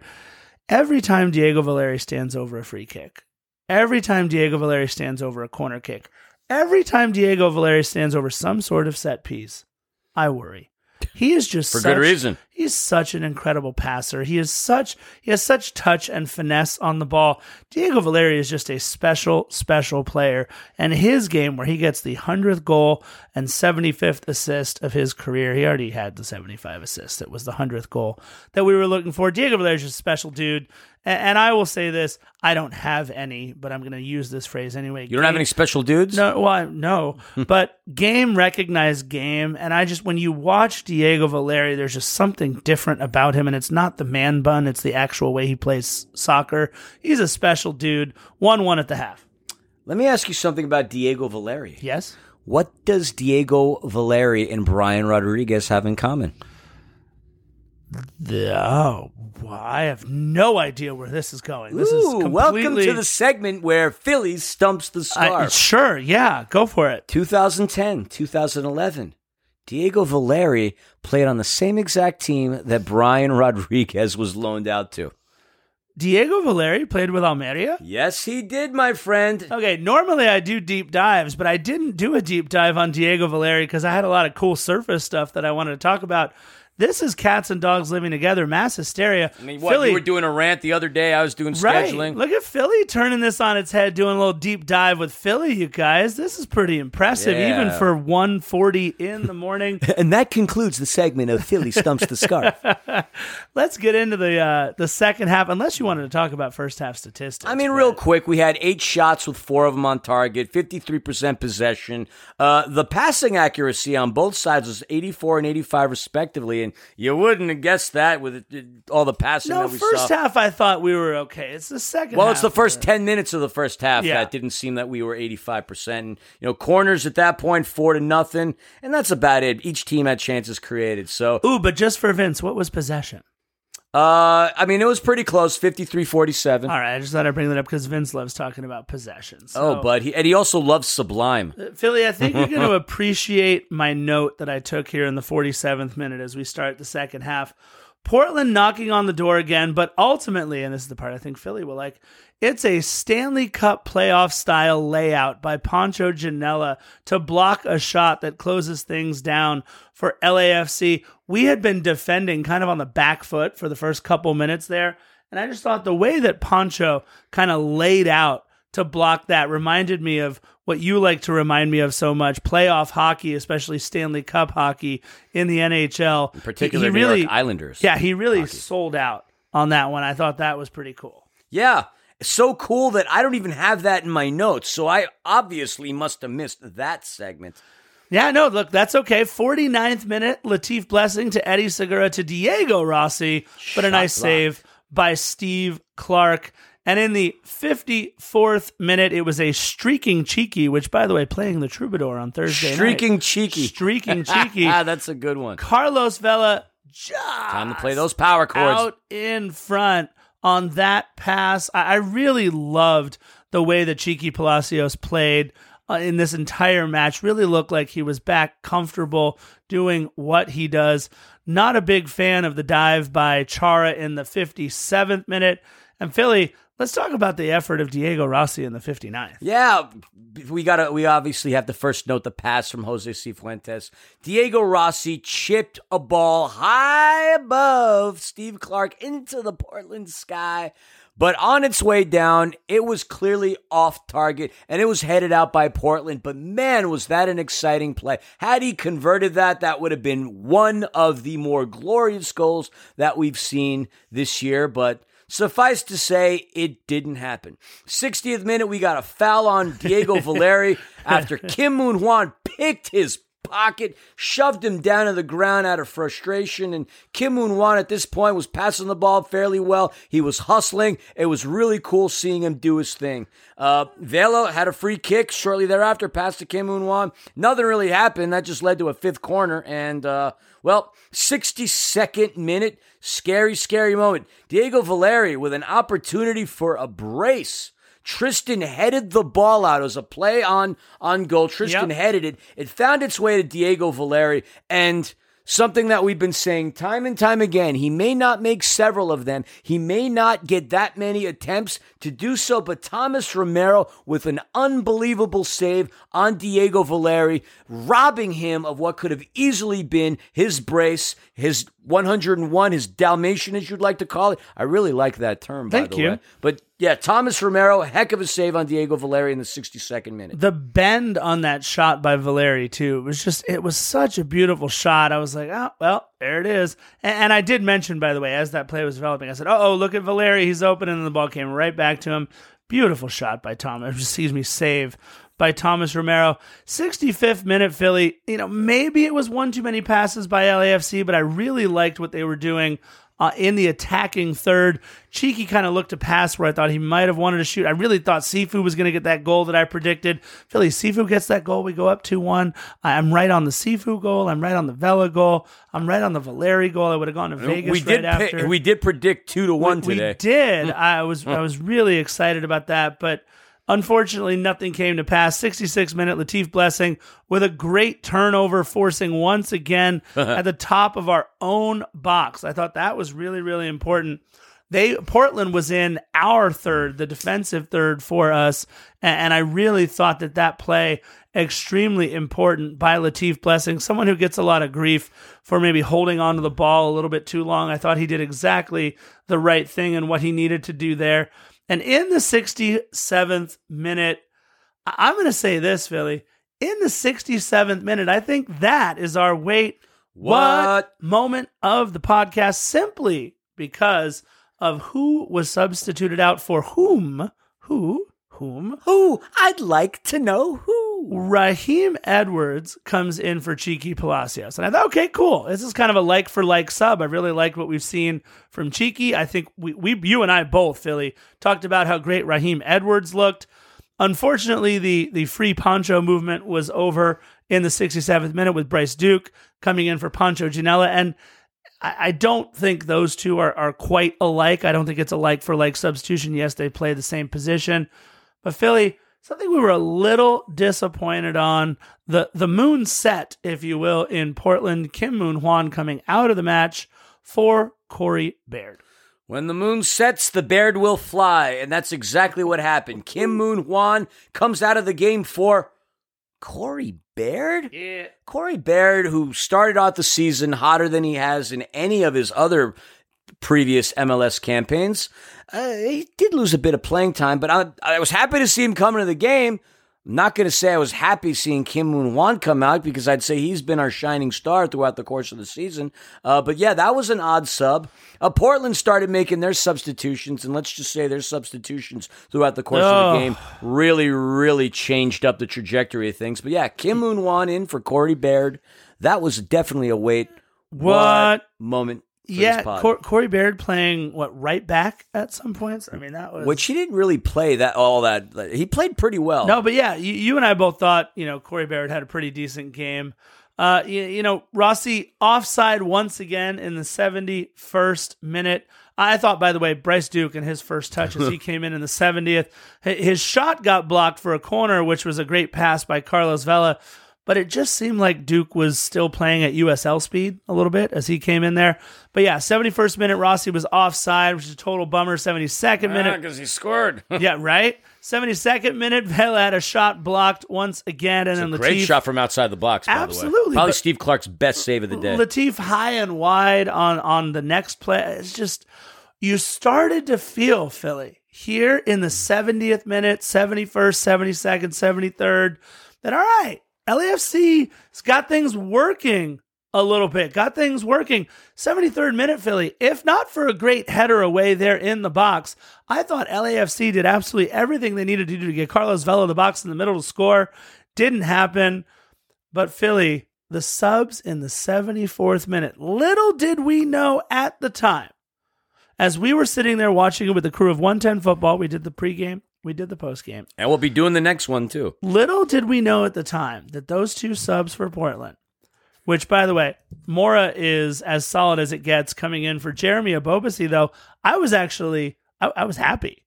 Every time Diego Valeri stands over a free kick, every time Diego Valeri stands over a corner kick, every time Diego Valeri stands over some sort of set piece, I worry. He is just For such, good reason. He's such an incredible passer. He is such he has such touch and finesse on the ball. Diego Valeri is just a special, special player. And his game where he gets the 100th goal and 75th assist of his career, he already had the 75 assists. It was the 100th goal that we were looking for. Diego Valeri is just a special dude. And I will say this: I don't have any, but I'm going to use this phrase anyway. You don't have any special dudes? No, well, no. but game recognized game, and I just when you watch Diego Valeri, there's just something different about him, and it's not the man bun; it's the actual way he plays soccer. He's a special dude. One one at the half. Let me ask you something about Diego Valeri. Yes. What does Diego Valeri and Brian Rodriguez have in common? The, oh, well, I have no idea where this is going. This is Ooh, completely, welcome to the segment where Philly stumps the I, sure, yeah, go for it. 2010, 2011. Diego Valeri played on the same exact team that Brian Rodriguez was loaned out to. Diego Valeri played with Almeria. Yes, he did, my friend. Okay, normally I do deep dives, but I didn't do a deep dive on Diego Valeri because I had a lot of cool surface stuff that I wanted to talk about. This is cats and dogs living together, mass hysteria. I mean, what, Philly, you were doing a rant the other day. I was doing right? scheduling. Look at Philly turning this on its head, doing a little deep dive with Philly. You guys, this is pretty impressive, Yeah. even for 1:40 in the morning. And that concludes the segment of Philly Stumps the Scarf. Let's get into the uh, the second half, unless you wanted to talk about first half statistics. I mean, but- real quick, we had eight shots with four of them on target, 53% possession. Uh, the passing accuracy on both sides was 84 and 85, respectively. And you wouldn't have guessed that with it- it- all the passing No, that we first saw. half I thought we were okay. It's the second. Well, it's the first that- 10 minutes of the first half Yeah. that didn't seem that we were 85%. And, you know, corners at that point, four to nothing. And that's about it. Each team had chances created. So, Ooh, but just for Vince, what was possession? Uh, I mean, it was pretty close 53 47. All right, I just thought I'd bring that up because Vince loves talking about possessions. So, Oh, but he, and he also loves Sublime. Philly, I think you're going to appreciate my note that I took here in the 47th minute as we start the second half. Portland knocking on the door again, but ultimately, and this is the part I think Philly will like, it's a Stanley Cup playoff style layout by Pancho Ginella to block a shot that closes things down for LAFC. We had been defending kind of on the back foot for the first couple minutes there, and I just thought the way that Poncho kind of laid out to block that reminded me of what you like to remind me of so much playoff hockey, especially Stanley Cup hockey in the NHL. particularly He- New he really, York Islanders. Yeah, he really sold out on that one. I thought that was pretty cool. Yeah. So cool that I don't even have that in my notes. So I obviously must have missed that segment. Yeah, no, look, that's okay. 49th minute, Latif Blessing to Eddie Segura to Diego Rossi, but a nice block. save by Steve Clark. And in the 54th minute, it was a streaking cheeky, which, by the way, playing the Troubadour on Thursday night. Streaking cheeky. Streaking cheeky. ah, that's a good one. Carlos Vela just Time to play those power chords. out in front on that pass. I, I really loved the way that Cheeky Palacios played uh, in this entire match. Really looked like he was back comfortable doing what he does. Not a big fan of the dive by Chara in the 57th minute. And Philly, let's talk about the effort of Diego Rossi in the 59th. Yeah, we got to we obviously have to first note the pass from Jose Cifuentes. Diego Rossi chipped a ball high above Steve Clark into the Portland sky. But on its way down, it was clearly off target and it was headed out by Portland. But man, was that an exciting play. Had he converted that, that would have been one of the more glorious goals that we've seen this year. But Suffice to say, it didn't happen. 60th minute, we got a foul on Diego Valeri after Kim Moon Hwan picked his pocket, shoved him down to the ground out of frustration. And Kim Moon Hwan at this point was passing the ball fairly well. He was hustling. It was really cool seeing him do his thing. Uh, Vela had a free kick shortly thereafter, passed to Kim Moon Hwan. Nothing really happened. That just led to a fifth corner. And, uh, well, 62nd minute, scary, scary moment. Diego Valeri with an opportunity for a brace. Tristan headed the ball out. It was a play on on goal. Tristan Yep. headed it. It found its way to Diego Valeri, and something that we've been saying time and time again. He may not make several of them. He may not get that many attempts to do so, but Thomas Romero with an unbelievable save on Diego Valeri, robbing him of what could have easily been his brace, his 101, his Dalmatian, as you'd like to call it. I really like that term, by Thank the you. way. But yeah, Thomas Romero, heck of a save on Diego Valeri in the 62nd minute. The bend on that shot by Valeri too it was just it was such a beautiful shot. I was like, oh well, there it is. And, and I did mention, by the way, as that play was developing, I said, oh, look at Valeri, he's open, and the ball came right back to him. Beautiful shot by Thomas. Excuse me, save by Thomas Romero. 65th minute Philly. You know, maybe it was one too many passes by LAFC, but I really liked what they were doing uh, in the attacking third. Cheeky kind of looked to pass where I thought he might have wanted to shoot. I really thought Sifu was going to get that goal that I predicted. Philly, Sifu gets that goal. We go up 2 1. I'm right on the Sifu goal. I'm right on the Vela goal. I'm right on the Valeri goal. I would have gone to Vegas we right did after. we did predict two to one We today. did. I was I was really excited about that, but unfortunately nothing came to pass. 66 minute Latif Blessing with a great turnover forcing once again at the top of our own box. I thought that was really really important. They Portland was in our third, the defensive third for us, a- and I really thought that that play extremely important by Latif Blessing, someone who gets a lot of grief for maybe holding on to the ball a little bit too long. I thought he did exactly the right thing and what he needed to do there. And in the 67th minute, I'm going to say this, Philly. In the 67th minute, I think that is our wait What? moment of the podcast simply because of who was substituted out for whom, who, whom. Who? I'd like to know who. Raheem Edwards comes in for Cheeky Palacios. And I thought, okay, cool. This is kind of a like for like sub. I really like what we've seen from Cheeky. I think we, we you and I both, Philly, talked about how great Raheem Edwards looked. Unfortunately, the the free poncho movement was over in the 67th minute with Bryce Duke coming in for Pancho Ginella. And I, I don't think those two are, are quite alike. I don't think it's a like for like substitution. Yes, they play the same position. But Philly, something we were a little disappointed on the the moon set, if you will, in Portland. Kim Moon Hwan coming out of the match for Corey Baird. When the moon sets, the Baird will fly, and that's exactly what happened. Kim Moon Hwan comes out of the game for Corey Baird? Yeah. Corey Baird, who started out the season hotter than he has in any of his other previous MLS campaigns, uh, he did lose a bit of playing time, but I, I was happy to see him come into the game. I'm not going to say I was happy seeing Kim Moon Hwan come out because I'd say he's been our shining star throughout the course of the season. Uh, but yeah, that was an odd sub. Uh, Portland started making their substitutions, and let's just say their substitutions throughout the course of Oh. the game really, really changed up the trajectory of things. But yeah, Kim Moon Hwan in for Corey Baird. That was definitely a wait. What? moment? Yeah. Cor- Corey Baird playing what right back at some points. I mean, that was which he didn't really play that all that. He played pretty well. No, but yeah, you, you and I both thought you know Corey Baird had a pretty decent game. Uh, you, you know Rossi offside once again in the seventy first minute. I thought, by the way, Bryce Duke and his first touch as he came in in the seventieth, his shot got blocked for a corner, which was a great pass by Carlos Vela. But it just seemed like Duke was still playing at USL speed a little bit as he came in there. But yeah, 71st minute, Rossi was offside, which is a total bummer. 72nd ah, minute, because he scored. yeah, right. 72nd minute, Vela had a shot blocked once again, and then Great Latif, shot from outside the box. By The way. Absolutely, probably Steve Clark's best save of the day. Latif high and wide on on the next play. It's just you started to feel Philly here in the 70th minute, 71st, 72nd, 73rd. That all right, LAFC's got things working a little bit. Got things working. 73rd minute, Philly. If not for a great header away there in the box, I thought LAFC did absolutely everything they needed to do to get Carlos Vela the box in the middle to score. Didn't happen. But Philly, the subs in the 74th minute. Little did we know at the time, as we were sitting there watching it with the crew of 110 football, we did the pregame, we did the post game. and we'll be doing the next one too. Little did we know at the time that those two subs for Portland, which by the way, Mora is as solid as it gets coming in for Jeremy Ebobisse, though, I was actually I, I was happy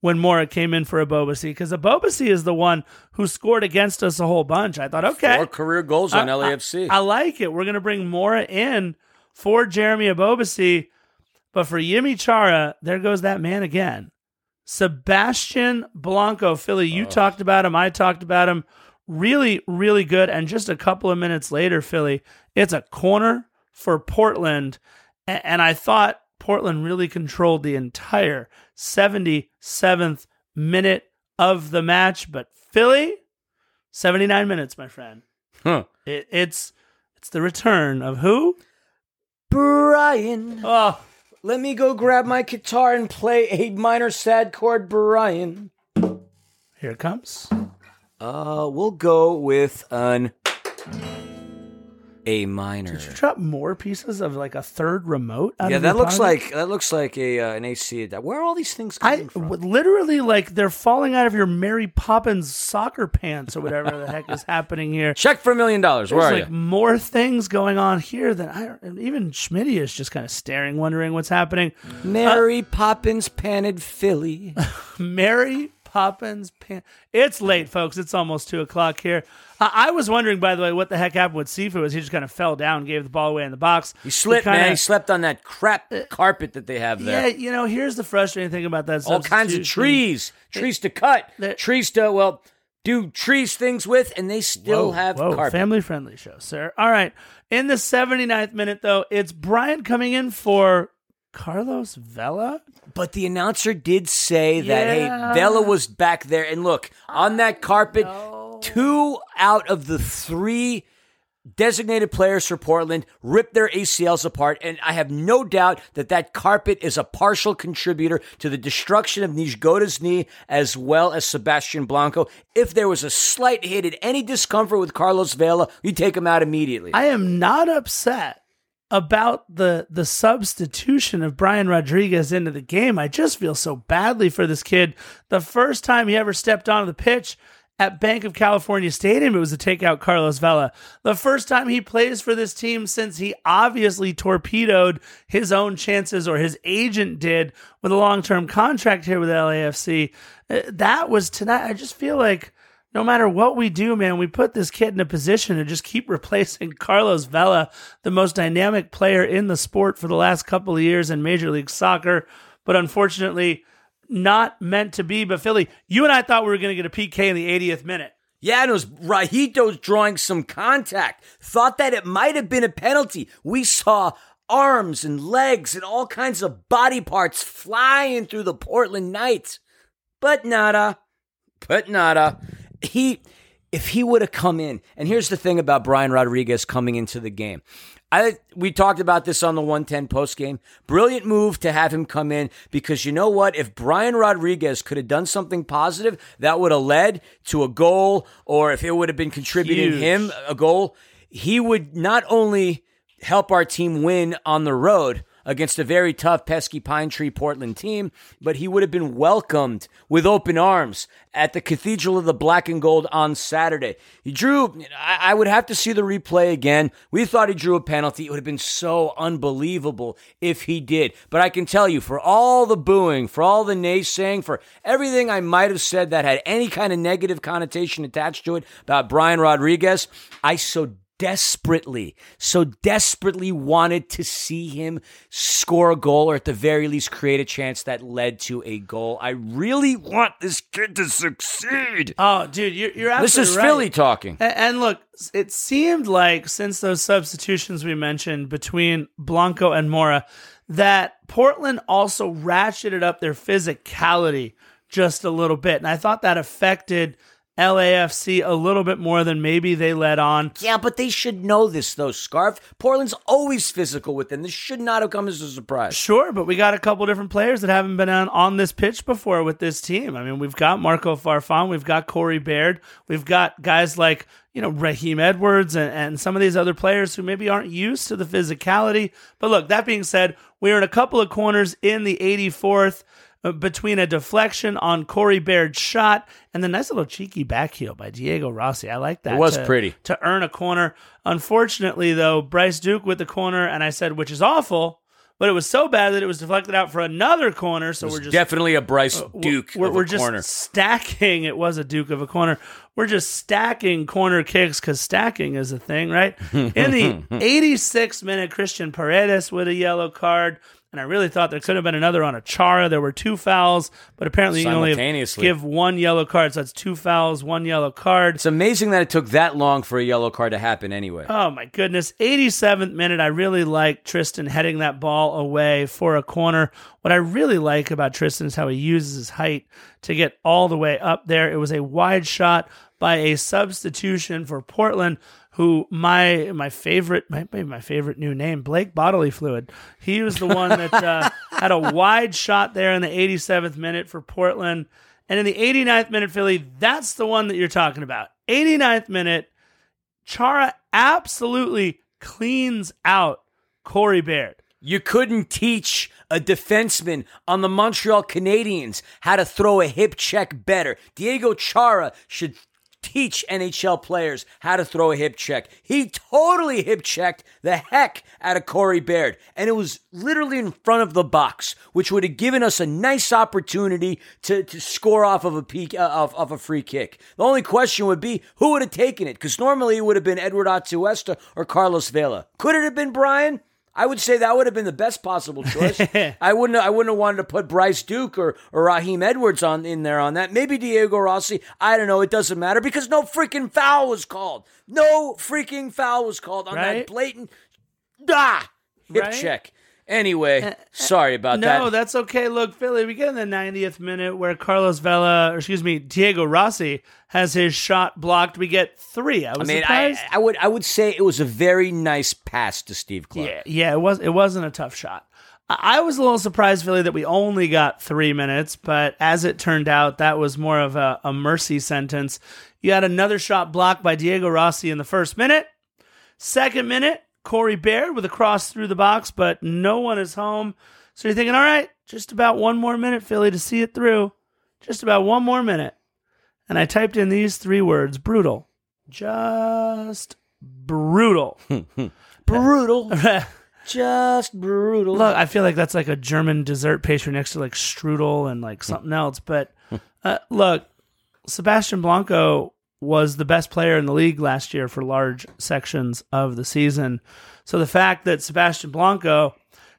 when Mora came in for Ebobisse because Ebobisse is the one who scored against us a whole bunch. I thought, okay, Four career goals on I- LAFC. I, I like it. We're gonna bring Mora in for Jeremy Ebobisse, but for Yimmi Chara, there goes that man again. Sebastian Blanco, Philly. You oh. talked about him. I talked about him. Really, really good. And just a couple of minutes later, Philly, it's a corner for Portland. And I thought Portland really controlled the entire 77th minute of the match. But Philly, 79 minutes, my friend. Huh. It, it's it's the return of who? Brian. Oh, Let me go grab my guitar and play a minor sad chord, Brian. here it comes. Uh, we'll go with an A minor. Did you drop more pieces of like a third remote? Yeah, that looks like that looks like a uh, an AC. Where are all these things I from? literally like they're falling out of your Mary Poppins soccer pants or whatever the heck is happening here. Check for a million dollars. Where There's are like you? more things going on here than I. Even Schmitty is just kind of staring, wondering what's happening. Mary Poppins panted Philly. Mary Poppins pan. It's late, folks. It's almost two o'clock here. Uh, I was wondering, by the way, what the heck happened with Sifu? As he just kind of fell down, gave the ball away in the box. He slipped, kinda- man. He slept on that crap carpet that they have there. Yeah, you know, here's the frustrating thing about that. All kinds of trees, trees to cut, trees to well do trees things with, and they still Whoa, have whoa, carpet. family friendly show, sir. All right. In the 79th minute, though, it's Brian coming in for Carlos Vela. But the announcer did say that hey, Vela was back there, and look on that carpet. Two out of the three designated players for Portland ripped their ACLs apart, and I have no doubt that that carpet is a partial contributor to the destruction of Niezgoda's knee as well as Sebastian Blanco. If there was a slight hit at any discomfort with Carlos Vela, you take him out immediately. I am not upset about the the substitution of Brian Rodriguez into the game. I just feel so badly for this kid. The first time he ever stepped onto the pitch at Bank of California Stadium, it was to take out Carlos Vela. The first time he plays for this team since he obviously torpedoed his own chances, or his agent did, with a long term contract here with LAFC. Uh, That was tonight. I just feel like no matter what we do, man, we put this kid in a position to just keep replacing Carlos Vela, the most dynamic player in the sport for the last couple of years in Major League Soccer. But unfortunately, not meant to be. But Philly, you and I thought we were going to get a PK in the 80th minute. Yeah, and it was Rajito's drawing some contact. Thought that it might have been a penalty. We saw arms and legs and all kinds of body parts flying through the Portland Knights. But nada. But nada. He if he would have come in, and here's the thing about Brian Rodriguez coming into the game. I we talked about this on the 110 post game. Brilliant move to have him come in because you know what? If Brian Rodriguez could have done something positive, that would have led to a goal, or if it would have been contributing Huge. him a goal, he would not only help our team win on the road against a very tough pesky pine tree Portland team, but he would have been welcomed with open arms at the Cathedral of the Black and Gold on Saturday. He drew, I, would have to see the replay again. We thought he drew a penalty. It would have been so unbelievable if he did. But I can tell you, for all the booing, for all the naysaying, for everything I might have said that had any kind of negative connotation attached to it about Brian Rodriguez, I so desperately, so desperately wanted to see him score a goal or at the very least create a chance that led to a goal. I really want this kid to succeed. Oh, dude, you're, you're This is right. Philly talking. A- And look, it seemed like since those substitutions we mentioned between Blanco and Mora, that Portland also ratcheted up their physicality just a little bit. And I thought that affected LAFC a little bit more than maybe they let on. Yeah, but they should know this though, Scarf. Portland's always physical with them. This should not have come as a surprise. Sure, but we got a couple different players that haven't been on, on this pitch before with this team. I mean, we've got Marco Farfan, we've got Corey Baird, we've got guys like, you know, Raheem Edwards and, and some of these other players who maybe aren't used to the physicality. But look, that being said, we're in a couple of corners in the 84th uh, between a deflection on Corey Baird's shot and the nice little cheeky back heel by Diego Rossi. I like that. It was to- pretty. To earn a corner. Unfortunately, though, Bryce Duke with the corner, and I said, which is awful, but it was so bad that it was deflected out for another corner. So we're just Definitely a Bryce uh, we're- Duke We're, we're just corner. stacking. It was a Duke of a corner. We're just stacking corner kicks because stacking is a thing, right? In the 86th minute, Cristhian Paredes with a yellow card. And I really thought there could have been another on a Chara. There were two fouls, but apparently you can only give one yellow card. So that's two fouls, one yellow card. It's amazing that it took that long for a yellow card to happen anyway. Oh my goodness. 87th minute. I really like Tristan heading that ball away for a corner. What I really like about Tristan is how he uses his height to get all the way up there. It was a wide shot by a substitution for Portland, who my my favorite might be my favorite new name, Blake Bodily Fluid. He was the one that uh, had a wide shot there in the 87th minute for Portland. And in the 89th minute, Philly, that's the one that you're talking about. 89th minute, Chara absolutely cleans out Corey Baird. You couldn't teach a defenseman on the Montreal Canadiens how to throw a hip check better. Diego Chara should teach NHL players how to throw a hip check. He totally hip checked the heck out of Corey Baird, and it was literally in front of the box, which would have given us a nice opportunity to, to score off of a peak uh, of, of a free kick. The only question would be who would have taken it, because normally it would have been Edward Atuesta or Carlos Vela. Could it have been Brian? I would say that would have been the best possible choice. I wouldn't. I wouldn't have wanted to put Bryce Duke or, or Raheem Edwards on in there on that. Maybe Diego Rossi. I don't know. It doesn't matter because no freaking foul was called. No freaking foul was called on Right? that blatant ah hip Right? Check. Anyway, uh, sorry about No, that. No, that's okay. Look, Philly, we get in the 90th minute where Carlos Vela, or excuse me, Diego Rossi has his shot blocked. We get three. I was I mean, I, surprised. I would I would say it was a very nice pass to Steve Clark. yeah, yeah, it was. It wasn't a tough shot. I I was a little surprised, Philly, that we only got three minutes, but as it turned out, that was more of a, a mercy sentence. You had another shot blocked by Diego Rossi in the first minute. Second minute, Corey Baird with a cross through the box, but no one is home. So you're thinking, all right, just about one more minute, Philly, to see it through. Just about one more minute. And I typed in these three words brutal. Just brutal. Brutal, just brutal. Look, I feel like that's like a German dessert pastry next to like strudel and like something else. But uh, look, Sebastian Blanco was the best player in the league last year for large sections of the season. So the fact that Sebastian Blanco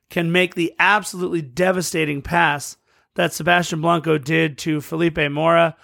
can make the absolutely devastating pass that Sebastian Blanco did to Felipe Mora,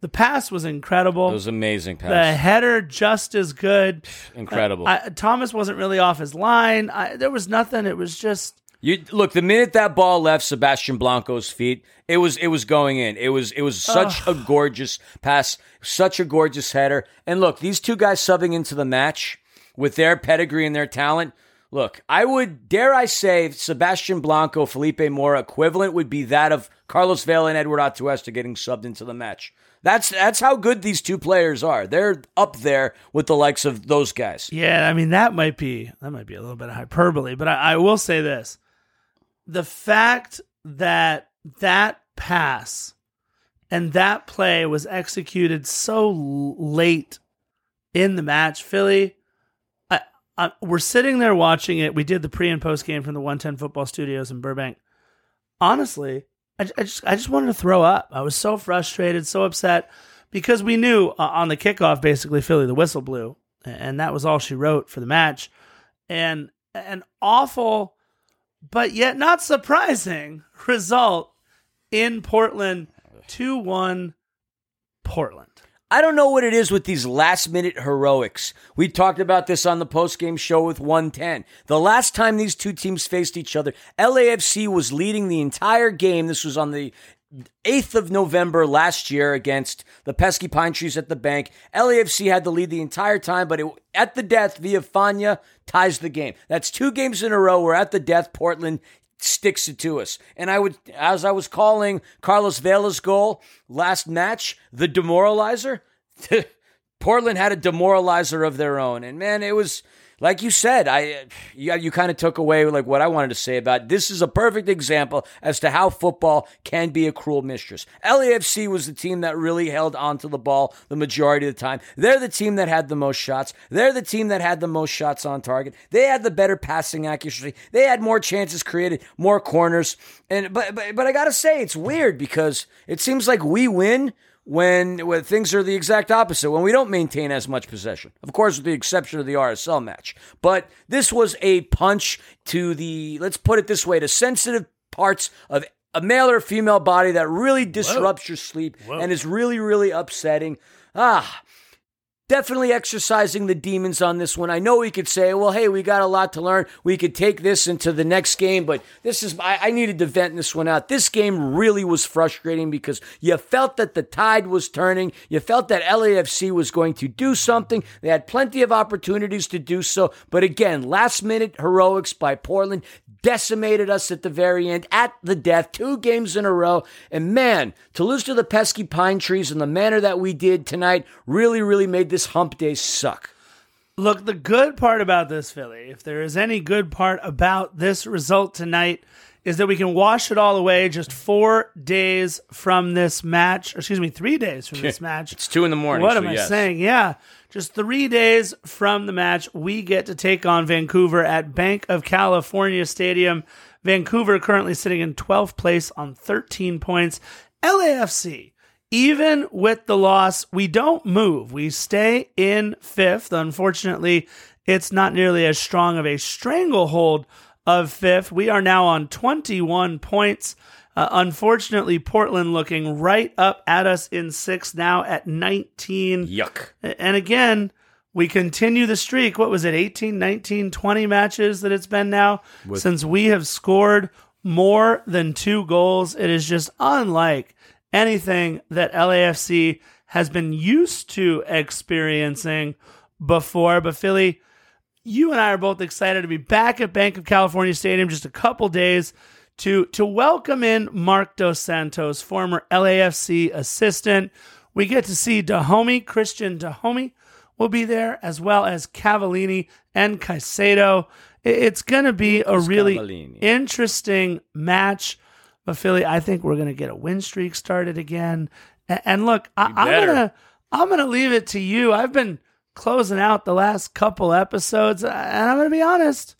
the pass was incredible. it was amazing the header just as good. Incredible. I, Thomas wasn't really off his line. I, there was nothing. It was just You look the minute that ball left Sebastian Blanco's feet, it was it was going in. It was it was such a gorgeous pass, such a gorgeous header. And look, these two guys subbing into the match with their pedigree and their talent. Look, I would dare I say Sebastian Blanco, Felipe Mora equivalent would be that of Carlos Vela and Edward Atuesta getting subbed into the match. That's that's how good these two players are. They're up there with the likes of those guys. Yeah, I mean that might be that might be a little bit of hyperbole, but I, I will say this: the fact that that pass and that play was executed so late in the match, Philly. We're sitting there watching it. We did the pre and post game from the 110 Football Studios in Burbank. Honestly, I, I just I just wanted to throw up. I was so frustrated, so upset because we knew uh, on the kickoff, basically Philly the whistle blew, and that was all she wrote for the match, and an awful, but yet not surprising result in Portland, two one, Portland. I don't know what it is with these last minute heroics. We talked about this on the post game show with 110. The last time these two teams faced each other, LAFC was leading the entire game. This was on the 8th of November last year against the pesky pine trees at the bank. LAFC had the lead the entire time, but it, at the death, via Fanya ties the game. That's two games in a row where at the death, Portland sticks it to us. And I would, as I was calling Carlos Vela's goal last match, the demoralizer, Portland had a demoralizer of their own. And man, it was like you said, I you, you kind of took away like what I wanted to say about it. this is a perfect example as to how football can be a cruel mistress. LAFC was the team that really held onto the ball the majority of the time. They're the team that had the most shots. They're the team that had the most shots on target. They had the better passing accuracy. They had more chances created, more corners. And but but, but I got to say it's weird because it seems like we win when, when things are the exact opposite, when we don't maintain as much possession. Of course, with the exception of the RSL match. But this was a punch to the, let's put it this way, to sensitive parts of a male or female body that really disrupts Whoa. your sleep Whoa. and is really, really upsetting. Ah, definitely exercising the demons on this one. I know we could say, well, hey, we got a lot to learn. We could take this into the next game, but this is, I, I, needed to vent this one out. This game really was frustrating because you felt that the tide was turning. You felt that LAFC was going to do something. They had plenty of opportunities to do so. But again, last minute heroics by Portland decimated us at the very end, at the death, two games in a row. And man, to lose to the pesky pine trees in the manner that we did tonight really, really made this hump day suck. Look, the good part about this, Philly, if there is any good part about this result tonight, is that we can wash it all away just four days from this match. excuse me, three days from this match. It's two in the morning. What so am I saying? Yeah. Just three days from the match, we get to take on Vancouver at Bank of California Stadium. Vancouver currently sitting in 12th place on 13 points. LAFC, even with the loss, we don't move. We stay in fifth. Unfortunately, it's not nearly as strong of a stranglehold of fifth. We are now on 21 points. Uh, unfortunately, Portland looking right up at us in sixth now at 19. Yuck. And again, we continue the streak. What was it, 18, 19, 20 matches that it's been now With- since we have scored more than two goals? It is just unlike anything that LAFC has been used to experiencing before. But Philly, you and I are both excited to be back at Bank of California Stadium just a couple days to to welcome in Marc Dos Santos, former LAFC assistant. We get to see Dájome, Cristian Dájome will be there, as well as Cavallini and Caicedo. It's going to be a really Cavallini? interesting match. But Philly, I think we're going to get a win streak started again. And, look, I, I'm gonna I'm gonna leave it to you. I've been closing out the last couple episodes, and I'm gonna be honest.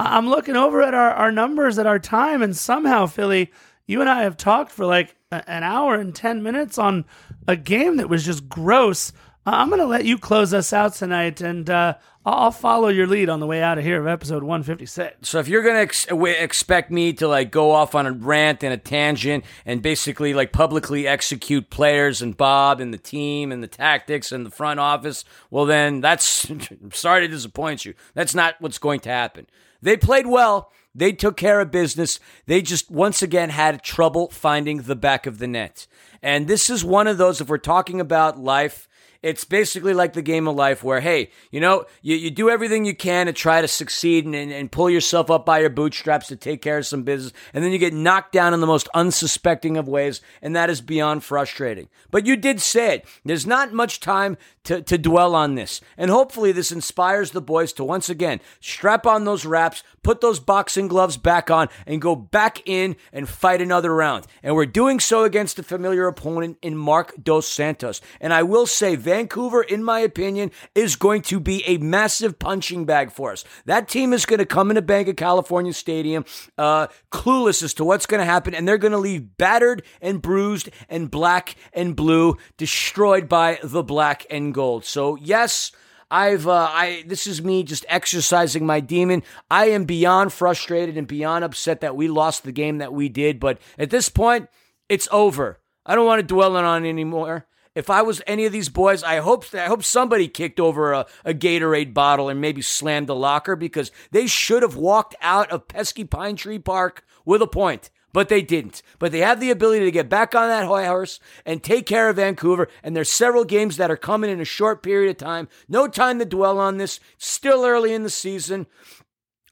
I'm looking over at our, our numbers at our time, and somehow, Philly, you and I have talked for like an hour and 10 minutes on a game that was just gross. I'm going to let you close us out tonight, and uh, I'll follow your lead on the way out of here of episode 156. So if you're going to ex- expect me to like go off on a rant and a tangent and basically like publicly execute players and Bob and the team and the tactics and the front office, well then that's sorry to disappoint you. That's not what's going to happen. They played well. They took care of business. They just once again had trouble finding the back of the net. And this is one of those, if we're talking about life, it's basically like the game of life where, hey, you know, you, you do everything you can to try to succeed and, and, and pull yourself up by your bootstraps to take care of some business. And then you get knocked down in the most unsuspecting of ways. And that is beyond frustrating. But you did say it. There's not much time to, to dwell on this. And hopefully, this inspires the boys to once again strap on those wraps, put those boxing gloves back on, and go back in and fight another round. And we're doing so against a familiar opponent in Marc Dos Santos. And I will say, Vancouver, in my opinion, is going to be a massive punching bag for us. That team is going to come into Bank of California Stadium uh, clueless as to what's going to happen, and they're going to leave battered and bruised and black and blue, destroyed by the black and gold. So yes, I've uh, I this is me just exercising my demon. I am beyond frustrated and beyond upset that we lost the game that we did, but at this point, it's over. I don't want to dwell on it anymore. If I was any of these boys, I hope I hope somebody kicked over a, a Gatorade bottle and maybe slammed the locker because they should have walked out of pesky Pine Tree Park with a point but they didn't. But they have the ability to get back on that horse and take care of Vancouver. And there's several games that are coming in a short period of time. No time to dwell on this. Still early in the season.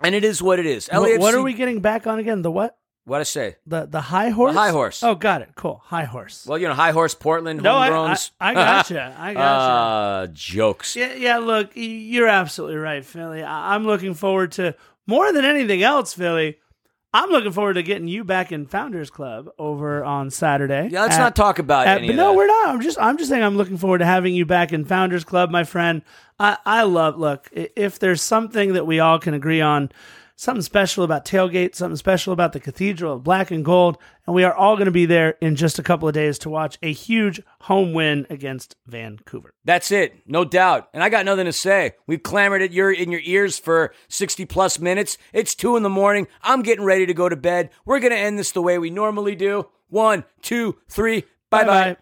And it is what it is. LAFC, what are we getting back on again? The what? What I say? The the high horse. high horse. Oh, got it. Cool. High horse. Well, you know, High Horse Portland, no, I, I, homegrowns. I gotcha. I gotcha. Uh, jokes. Yeah, yeah. Look, you're absolutely right, Philly. I- I'm looking forward to more than anything else, Philly. I'm looking forward to getting you back in Founders Club over on Saturday. Yeah, let's at- not talk about at- any but no, we're not. I'm just, I'm just saying, I'm looking forward to having you back in Founders Club, my friend. I, I love. Look, if there's something that we all can agree on, something special about tailgate, something special about the Cathedral of Black and Gold, and we are all going to be there in just a couple of days to watch a huge home win against Vancouver. That's it, no doubt. And I got nothing to say. We've clamored at your in your ears for 60 plus minutes. It's two in the morning. I'm getting ready to go to bed. We're gonna end this the way we normally do. One, two, three. Bye bye. Bye-bye.